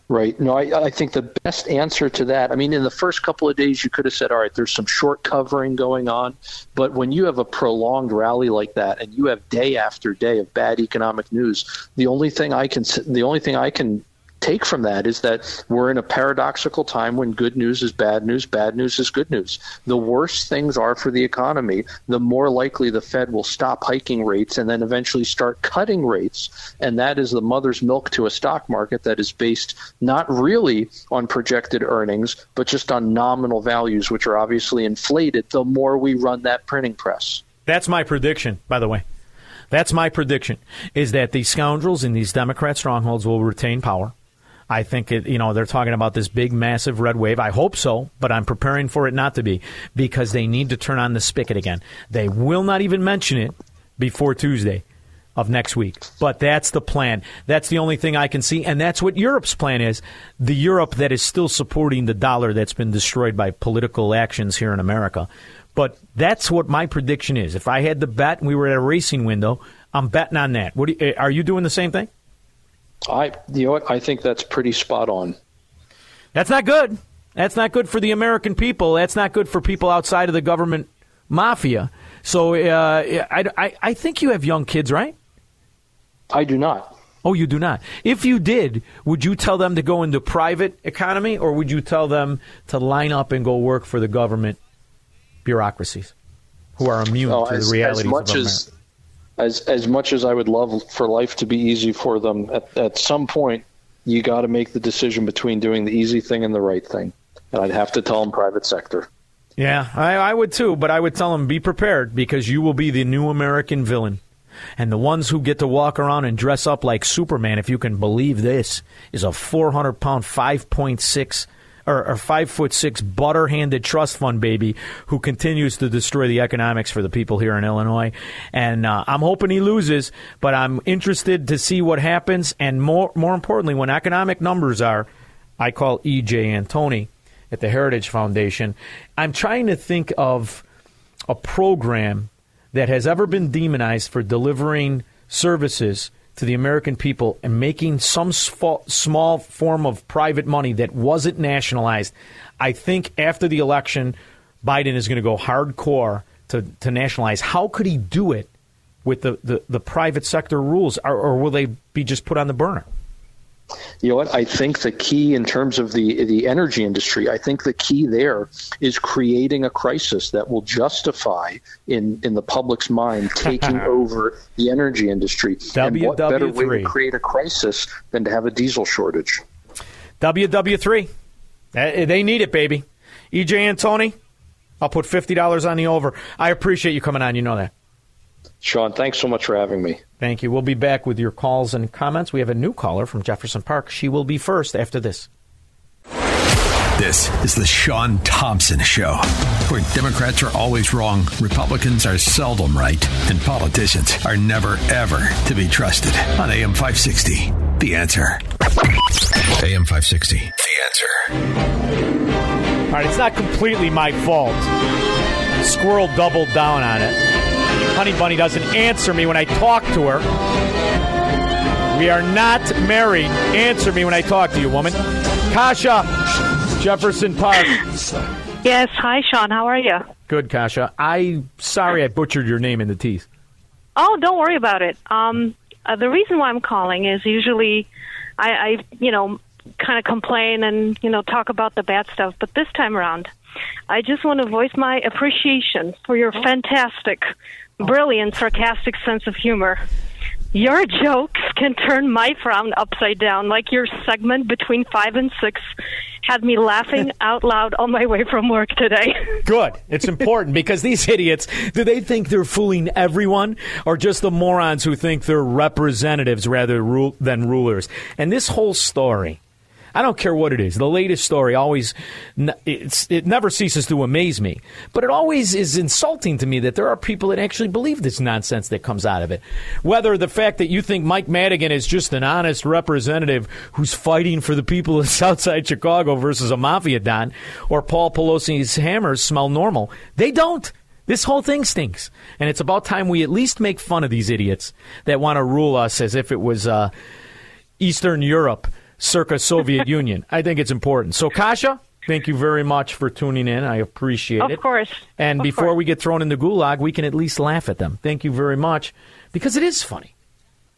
Right. No, I, I think the best answer to that, I mean, in the first couple of days, you could have said, all right, there's some short covering going on. But when you have a prolonged rally like that and you have day after day of bad economic news, the only thing I can, the only thing I can take from that is that we're in a paradoxical time when good news is bad news, bad news is good news. The worse things are for the economy, the more likely the Fed will stop hiking rates and then eventually start cutting rates. And that is the mother's milk to a stock market that is based not really on projected earnings, but just on nominal values, which are obviously inflated the more we run that printing press. That's my prediction, by the way. That's my prediction is that these scoundrels in these Democrat strongholds will retain power. I think it, you know, they're talking about this big, massive red wave. I hope so, but I'm preparing for it not to be because they need to turn on the spigot again. They will not even mention it before Tuesday of next week. But that's the plan. That's the only thing I can see. And that's what Europe's plan is. The Europe that is still supporting the dollar that's been destroyed by political actions here in America. But that's what my prediction is. If I had the bet and we were at a racing window, I'm betting on that. What you, eh, are you doing the same thing? I, you know what? I think that's pretty spot on. That's not good. That's not good for the American people. That's not good for people outside of the government mafia. So uh, I, I, I think you have young kids, right? I do not. Oh, you do not. If you did, would you tell them to go into private economy, or would you tell them to line up and go work for the government bureaucracies who are immune Oh, to as, the realities as much of America? as as as much as I would love for life to be easy for them, at, at some point you got to make the decision between doing the easy thing and the right thing, and I'd have to tell them private sector. Yeah, I, I would too, but I would tell them be prepared because you will be the new American villain. And the ones who get to walk around and dress up like Superman, if you can believe this, is a 400 pound, 5.6 or, or 5 foot 6 butter handed trust fund baby who continues to destroy the economics for the people here in Illinois. And uh, I'm hoping he loses, but I'm interested to see what happens. And more, more importantly, when economic numbers are, I call EJ Antoni at the Heritage Foundation. I'm trying to think of a program that has ever been demonized for delivering services to the American people and making some small form of private money that wasn't nationalized. I think after the election, Biden is going to go hardcore to, to nationalize. How could he do it with the, the, the private sector rules, or, or will they be just put on the burner? You know what? I think the key in terms of the the energy industry, I think the key there is creating a crisis that will justify in in the public's mind taking over the energy industry. and what better way to create a crisis than to have a diesel shortage? WW3. Uh, They need it, baby. EJ Antoni, I'll put $50 on the over. I appreciate you coming on. You know that. Shaun, thanks so much for having me. Thank you. We'll be back with your calls and comments. We have a new caller from Jefferson Park. She will be first after this. This is the Shaun Thompson Show, where Democrats are always wrong, Republicans are seldom right, and politicians are never, ever to be trusted. On AM 560, The Answer. AM 560, The Answer. All right, it's not completely my fault. Squirrel doubled down on it. Honey Bunny doesn't answer me when I talk to her. We are not married. Answer me when I talk to you, woman. Kasha, Jefferson Park. Yes. Hi, Shaun. How are you? Good, Kasha. I sorry I butchered your name in the teeth. Oh, don't worry about it. Um, uh, the reason why I'm calling is usually I, I you know, kind of complain and you know talk about the bad stuff, but this time around, I just want to voice my appreciation for your fantastic, brilliant, sarcastic sense of humor. Your jokes can turn my frown upside down, like your segment between five and six had me laughing out loud on my way from work today. Good. It's important because these idiots, do they think they're fooling everyone or just the morons who think they're representatives rather than rulers? And this whole story, I don't care what it is. The latest story always it never ceases to amaze me. But it always is insulting to me that there are people that actually believe this nonsense that comes out of it. Whether the fact that you think Mike Madigan is just an honest representative who's fighting for the people of Southside Chicago versus a mafia don, or Paul Pelosi's hammers smell normal, they don't. This whole thing stinks. And it's about time we at least make fun of these idiots that want to rule us as if it was uh, Eastern Europe circa Soviet Union. I think it's important. So, Kasha, thank you very much for tuning in. I appreciate Of it. Of course. And Of before course. we get thrown in the gulag, we can at least laugh at them. Thank you very much because it is funny.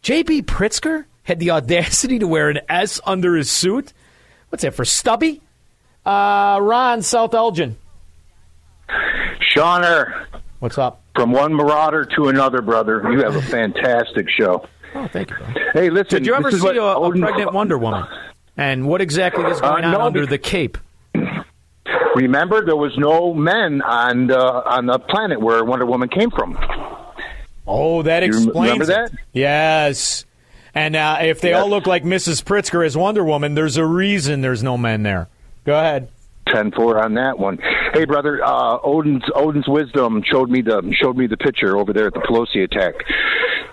J.B. Pritzker had the audacity to wear an S under his suit. What's that for Stubby? Uh, Ron South Elgin. Shawner. What's up? From one marauder to another, brother. You have a fantastic show. Oh, thank you. Bro. Hey, listen. Did you ever see a, pregnant Wonder Woman? And what exactly is Uh, going on under the cape? Remember, there was no men on the on the planet where Wonder Woman came from. Oh, that You explains that? Yes. And uh, if they all look like Mrs. Pritzker as Wonder Woman, there's a reason there's no men there. Go ahead. Ten four on that one. Hey, brother, uh, Odin's Odin's wisdom showed me the showed me the picture over there at the Pelosi attack.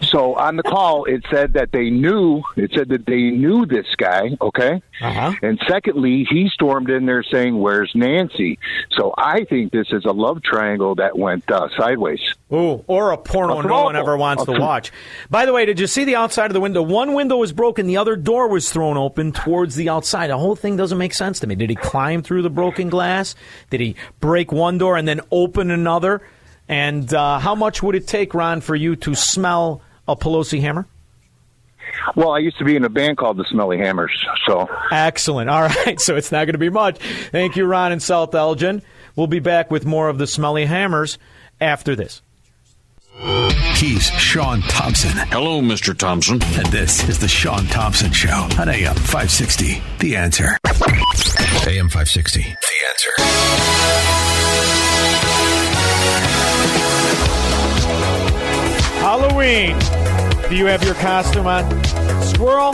So on the call, it said that they knew. It said that they knew this guy. Okay. Uh-huh. And secondly, he stormed in there saying, "Where's Nancy?" So I think this is a love triangle that went uh, sideways. Ooh, or a porno A no one ever wants A to watch. By the way, did you see the outside of the window? One window was broken, the other door was thrown open towards the outside. The whole thing doesn't make sense to me. Did he climb through the broken glass? Did he break one door and then open another? And uh, how much would it take, Ron, for you to smell a Pelosi hammer? Well, I used to be in a band called the Smelly Hammers. So Excellent. All right, so it's not going to be much. Thank you, Ron and South Elgin. We'll be back with more of the smelly hammers after this. He's Shaun Thompson. Hello, Mr. Thompson. And this is the Shaun Thompson Show on AM 560. The answer. AM 560. The answer. Halloween. Do you have your costume on? Squirrel?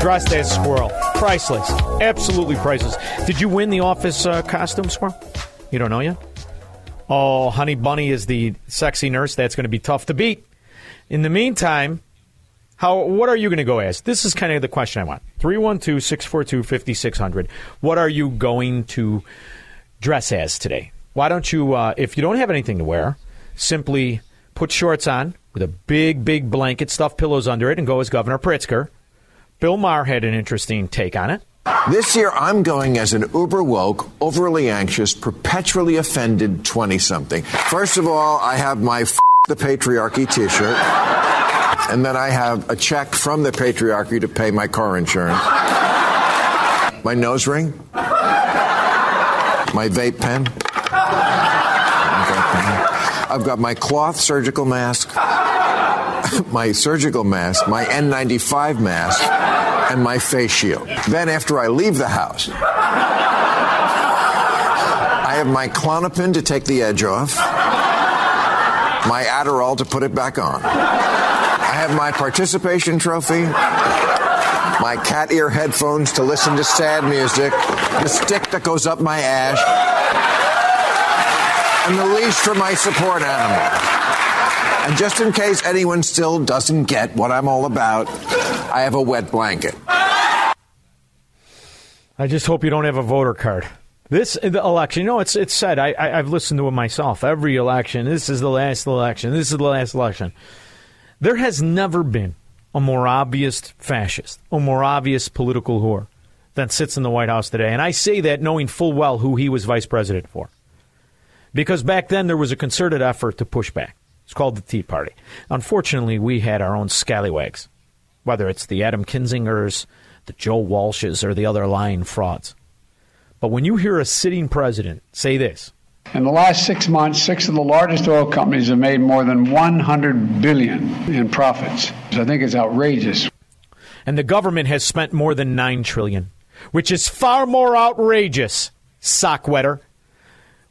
Dressed as squirrel. Priceless. Absolutely priceless. Did you win the office uh, costume, Squirrel? You don't know yet? Oh, Honey Bunny is the sexy nurse. That's going to be tough to beat. In the meantime, how? What are you going to go as? This is kind of the question I want. 312 642 5600. What are you going to dress as today? Why don't you, uh, if you don't have anything to wear, simply put shorts on with a big, big blanket, stuff pillows under it, and go as Governor Pritzker. Bill Maher had an interesting take on it. This year, I'm going as an uber woke, overly anxious, perpetually offended 20 something. First of all, I have my F- the patriarchy t shirt. And then I have a check from the patriarchy to pay my car insurance. my nose ring. My vape pen. I've got my cloth surgical mask, my surgical mask, my N95 mask, and my face shield. Then, after I leave the house, I have my Klonopin to take the edge off, my Adderall to put it back on. I have my participation trophy, my cat ear headphones to listen to sad music, the stick that goes up my ass, and the leash for my support animal. And just in case anyone still doesn't get what I'm all about, I have a wet blanket. I just hope you don't have a voter card. This election, you know, it's it's said. I, I I've listened to it myself. Every election, this is the last election. This is the last election. There has never been a more obvious fascist, a more obvious political whore than sits in the White House today. And I say that knowing full well who he was vice president for. Because back then there was a concerted effort to push back. It's called the Tea Party. Unfortunately, we had our own scallywags, whether it's the Adam Kinzingers, the Joe Walshes, or the other lying frauds. But when you hear a sitting president say this, In the last six months, six of the largest oil companies have made more than 100 billion in profits. I think it's outrageous. and the government has spent more than nine trillion, which is far more outrageous. Sock wetter.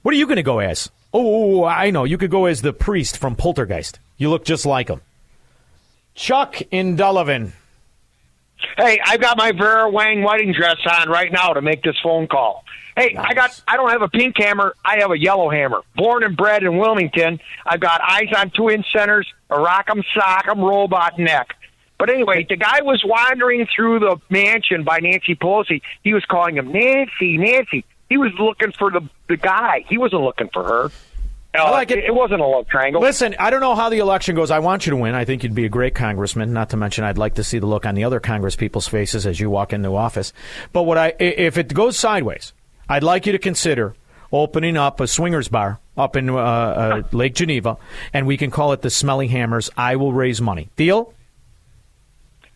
What are you going to go as? Oh, I know. You could go as the priest from Poltergeist. You look just like him. Chuck in Delavan. Hey, I've got my Vera Wang wedding dress on right now to make this phone call. Hey, I got I don't have a pink hammer, I have a yellow hammer. Born and bred in Wilmington, I've got eyes on two inch centers, a rock'em sock'em robot neck. But anyway, the guy was wandering through the mansion by Nancy Pelosi. He was calling him Nancy, Nancy. He was looking for the the guy. He wasn't looking for her. Uh, I like it. It wasn't a love triangle. Listen, I don't know how the election goes. I want you to win. I think you'd be a great congressman. Not to mention, I'd like to see the look on the other Congress people's faces as you walk into office. But what I, if it goes sideways, I'd like you to consider opening up a swingers bar up in uh, uh, Lake Geneva, and we can call it the Smelly Hammers. I will raise money. Deal?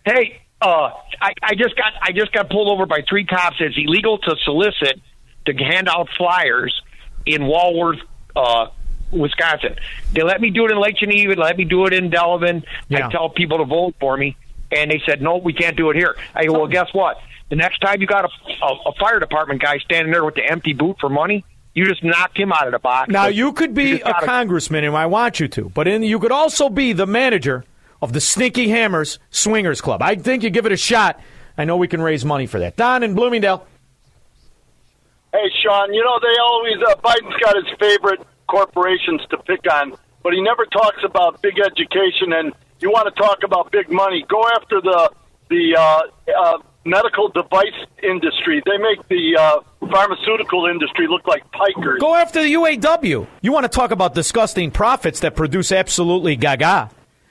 Hey, uh, I, I just got I just got pulled over by three cops. It's illegal to solicit to hand out flyers in Walworth, uh, Wisconsin. They let me do it in Lake Geneva. They let me do it in Delavan. I tell people to vote for me, and they said no, we can't do it here. I go, well, guess what? The next time you got a, a, a fire department guy standing there with the empty boot for money, you just knocked him out of the box. Now you could be just a congressman, and I want you to, but in, you could also be the manager of the Sneaky Hammers Swingers Club. I think you give it a shot. I know we can raise money for that. Don in Bloomingdale. Hey, Shaun, you know, they always, uh, Biden's got his favorite corporations to pick on, but he never talks about big education. And you want to talk about big money, go after the, the uh, uh, medical device industry. They make the uh, pharmaceutical industry look like pikers. Go after the UAW. You want to talk about disgusting profits that produce absolutely gaga.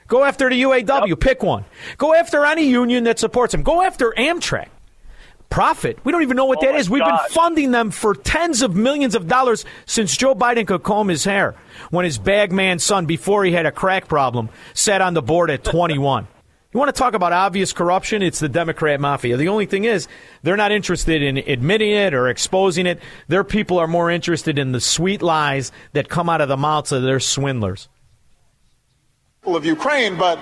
Go after the UAW. Pick one. Go after any union that supports them. Go after Amtrak. Profit. We don't even know what oh that is. We've been funding them for tens of millions of dollars since Joe Biden could comb his hair when his bagman son, before he had a crack problem, sat on the board at 21. You want to talk about obvious corruption? It's the Democrat mafia. The only thing is, they're not interested in admitting it or exposing it. Their people are more interested in the sweet lies that come out of the mouths of their swindlers. of Ukraine, but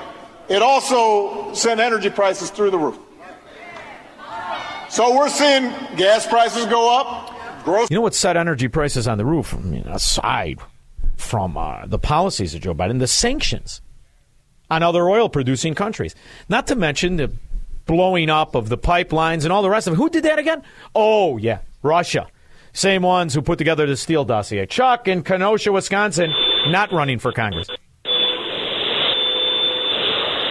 it also sent energy prices through the roof. So we're seeing gas prices go up. Gross. You know what set energy prices on the roof? I mean, aside from uh, the policies of Joe Biden, the sanctions on other oil producing countries. Not to mention the blowing up of the pipelines and all the rest of it. Who did that again? Oh, yeah, Russia. Same ones who put together the Steele dossier. Chuck in Kenosha, Wisconsin, not running for Congress.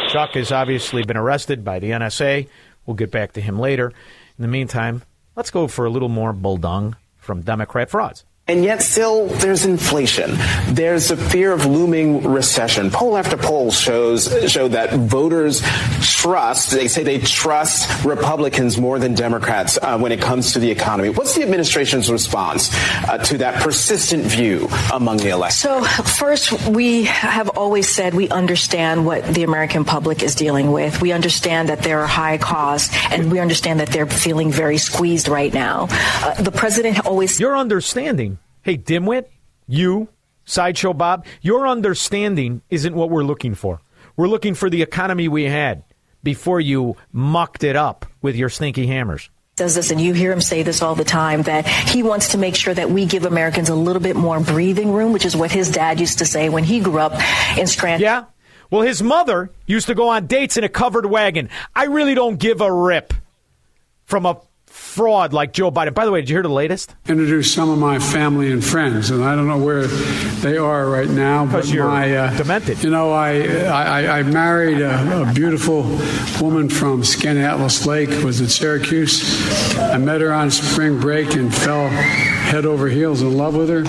Chuck has obviously been arrested by the NSA. We'll get back to him later. In the meantime, let's go for a little more bulldung from Democrat frauds. And yet, still, there's inflation. There's a fear of looming recession. Poll after poll shows show that voters trust. They say they trust Republicans more than Democrats uh, when it comes to the economy. What's the administration's response uh, to that persistent view among the electorate? So, first, we have always said we understand what the American public is dealing with. We understand that there are high costs, and we understand that they're feeling very squeezed right now. Uh, the president always. Your understanding, hey, dimwit, you, Sideshow Bob, your understanding isn't what we're looking for. We're looking for the economy we had before you mucked it up with your stinky hammers. Does this, and you hear him say this all the time, that he wants to make sure that we give Americans a little bit more breathing room, which is what his dad used to say when he grew up in Scranton. Yeah. Well, his mother used to go on dates in a covered wagon. I really don't give a rip from a fraud like Joe Biden. By the way, did you hear the latest? Introduce some of my family and friends, and I don't know where they are right now. Because but you're my, uh, demented. You know, I I, I married a, a beautiful woman from Skaneateles Lake. Was at Syracuse. I met her on spring break and fell head over heels in love with her.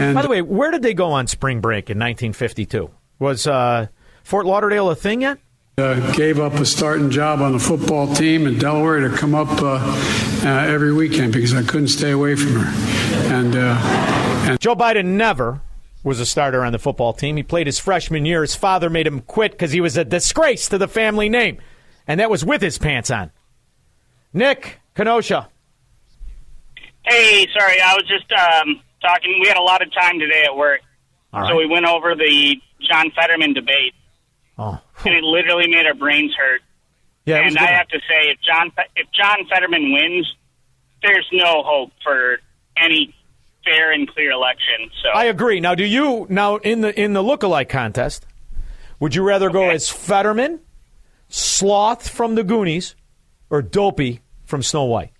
And By the way, where did they go on spring break in 1952? Was uh, Fort Lauderdale a thing yet? Uh, gave up a starting job on the football team in Delaware to come up uh, uh, every weekend because I couldn't stay away from her. And, uh, and Joe Biden never was a starter on the football team. He played his freshman year. His father made him quit because he was a disgrace to the family name, and that was with his pants on. Nick Kenosha. Hey, sorry, I was just um, talking. We had a lot of time today at work, All right. so we went over the John Fetterman debate, Oh, and it literally made our brains hurt. yeah. And I have to say, if John if John Fetterman wins, there's no hope for any fair and clear election. So I agree. Now, do you now in the in the lookalike contest? Would you rather go as Fetterman, Sloth from the Goonies, or Dopey from Snow White?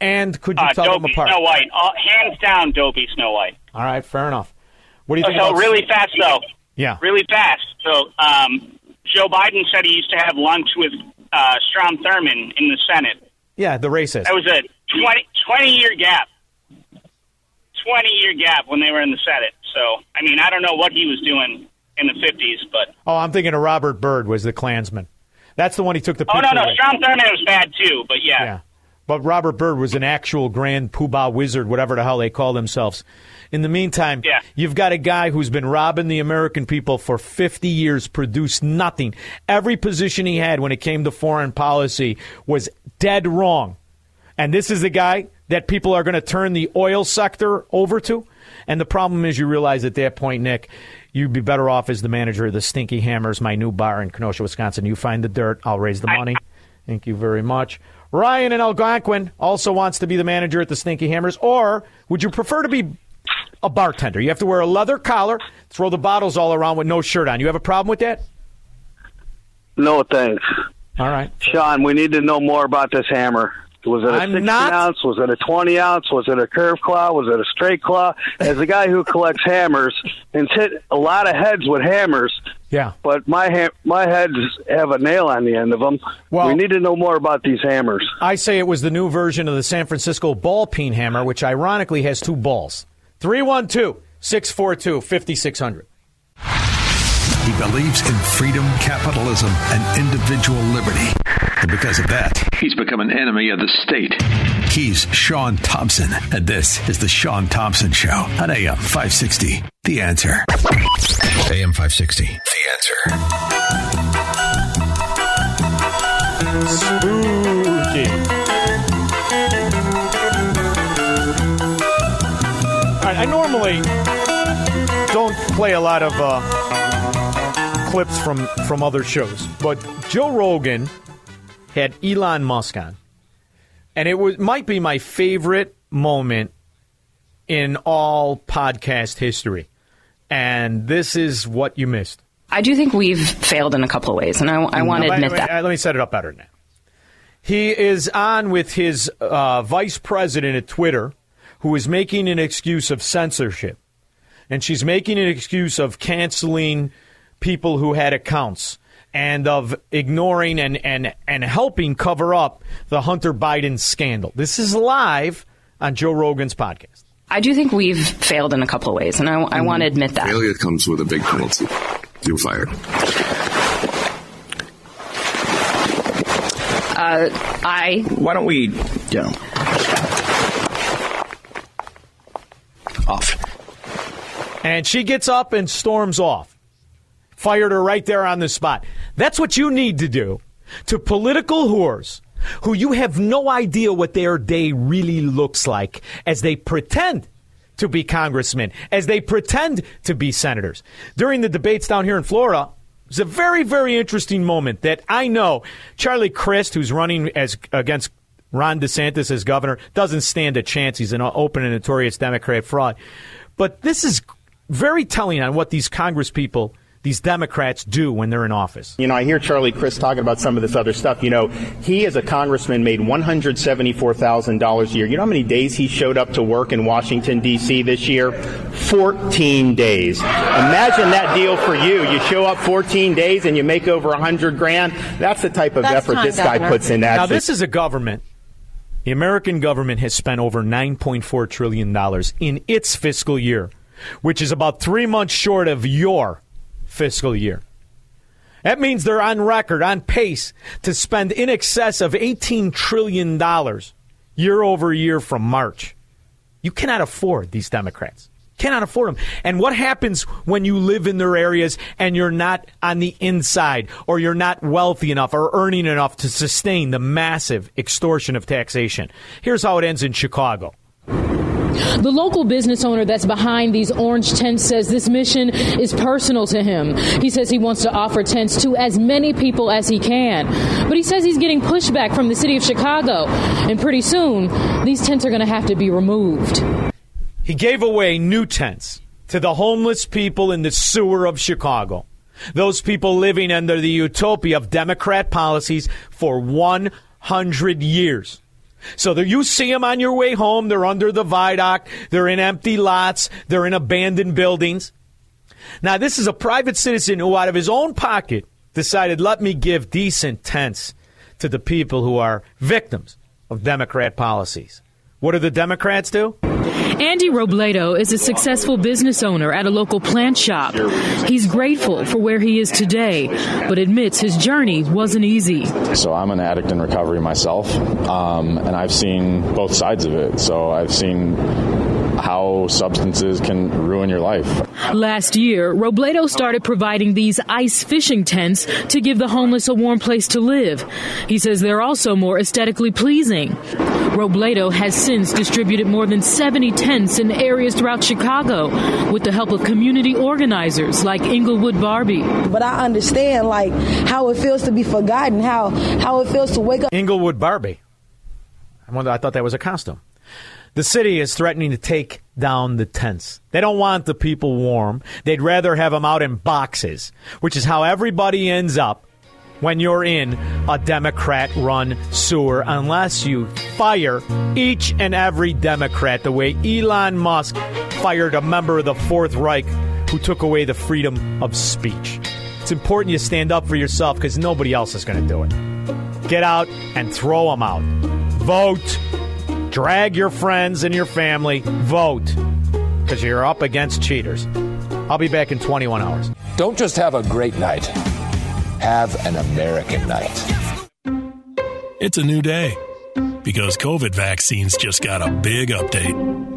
And could you uh, tell them apart? Snow White, uh, hands down, Dopey Snow White. All right, fair enough. What do you think? so about- really fast though. Yeah. really fast. So um, Joe Biden said he used to have lunch with uh, Strom Thurmond in the Senate. Yeah, the racist. That was a 20, 20 year gap. 20 year gap when they were in the Senate. So, I mean, I don't know what he was doing in the 50s, but. Oh, I'm thinking of Robert Byrd was the Klansman. That's the one he took the Oh, picture no, no. with. Strom Thurmond was bad too, but yeah. Yeah. But Robert Byrd was an actual grand poobah wizard, whatever the hell they call themselves. In the meantime, Yeah. you've got a guy who's been robbing the American people for 50 years, produced nothing. Every position he had when it came to foreign policy was dead wrong. And this is the guy that people are going to turn the oil sector over to. And the problem is, you realize at that point, Nick, you'd be better off as the manager of the Stinky Hammers, my new bar in Kenosha, Wisconsin. You find the dirt, I'll raise the money. Thank you very much. Ryan in Algonquin also wants to be the manager at the Stinky Hammers. Or would you prefer to be a bartender? You have to wear a leather collar, throw the bottles all around with no shirt on. You have a problem with that? No thanks. All right. Shaun, we need to know more about this hammer. Was it a I'm 16 not- ounce? Was it a 20 ounce? Was it a curved claw? Was it a straight claw? As a guy who collects hammers and hit a lot of heads with hammers, Yeah. but my ha- my heads have a nail on the end of them. Well- we need to know more about these hammers. I say it was the new version of the San Francisco ball peen hammer, which ironically has two balls. 312 642 5600. He believes in freedom, capitalism, and individual liberty. And because of that, he's become an enemy of the state. He's Shaun Thompson, and this is The Shaun Thompson Show on AM 560. The answer. AM 560. The answer. Spooky. All right, I normally don't play a lot of uh, clips from, from other shows, but Joe Rogan had Elon Musk on, and it was might be my favorite moment in all podcast history. And this is what you missed. I do think we've failed in a couple of ways, and I, I want to admit wait, that. Let me set it up better now. He is on with his uh, vice president at Twitter, who is making an excuse of censorship. And she's making an excuse of canceling people who had accounts and of ignoring and, and, and helping cover up the Hunter Biden scandal. This is live on Joe Rogan's podcast. I do think we've failed in a couple of ways, and I, I want to admit that. Failure comes with a big penalty. You're fired. Uh, I. Why don't we, you know, off. And she gets up and storms off. Fired her right there on the spot. That's what you need to do to political whores who you have no idea what their day really looks like as they pretend to be congressmen, as they pretend to be senators. During the debates down here in Florida, it was a very, very interesting moment that I know Charlie Crist, who's running as against Ron DeSantis as governor, doesn't stand a chance. He's an open and notorious Democrat fraud. But this is very telling on what these Congress people these Democrats do when they're in office. You know, I hear Charlie Crist talking about some of this other stuff. You know, he as a congressman made $174,000 a year. You know how many days he showed up to work in Washington, D.C. this year? 14 days. Imagine that deal for you. You show up 14 days and you make over 100 grand. That's the type of That's effort this guy puts in. That. Now, this is a government. The American government has spent over $9.4 trillion in its fiscal year, which is about three months short of your fiscal year. That means they're on record, on pace to spend in excess of $18 trillion year over year from March. You cannot afford these Democrats. Cannot afford them. And what happens when you live in their areas and you're not on the inside or you're not wealthy enough or earning enough to sustain the massive extortion of taxation? Here's how it ends in Chicago. The local business owner that's behind these orange tents says this mission is personal to him. He says he wants to offer tents to as many people as he can. But he says he's getting pushback from the city of Chicago, and pretty soon these tents are going to have to be removed. He gave away new tents to the homeless people in the sewer of Chicago. Those people living under the utopia of Democrat policies for 100 years. So you see them on your way home. They're under the viaduct. They're in empty lots. They're in abandoned buildings. Now, this is a private citizen who, out of his own pocket, decided, let me give decent tents to the people who are victims of Democrat policies. What do the Democrats do? Andy Robledo is a successful business owner at a local plant shop. He's grateful for where he is today, but admits his journey wasn't easy. So I'm an addict in recovery myself, um, and I've seen both sides of it. So I've seen how substances can ruin your life. Last year, Robledo started providing these ice fishing tents to give the homeless a warm place to live. He says they're also more aesthetically pleasing. Robledo has since distributed more than 70 tents in areas throughout Chicago with the help of community organizers like Englewood Barbie. But I understand like how it feels to be forgotten, how how it feels to wake up. Englewood Barbie. I wonder. I thought that was a costume. The city is threatening to take down the tents. They don't want the people warm. They'd rather have them out in boxes, which is how everybody ends up when you're in a Democrat run sewer, unless you fire each and every Democrat the way Elon Musk fired a member of the Fourth Reich who took away the freedom of speech. It's important you stand up for yourself because nobody else is going to do it. Get out and throw them out. Vote drag your friends and your family, vote, because you're up against cheaters. I'll be back in 21 hours. Don't just have a great night, have an American night. It's a new day because COVID vaccines just got a big update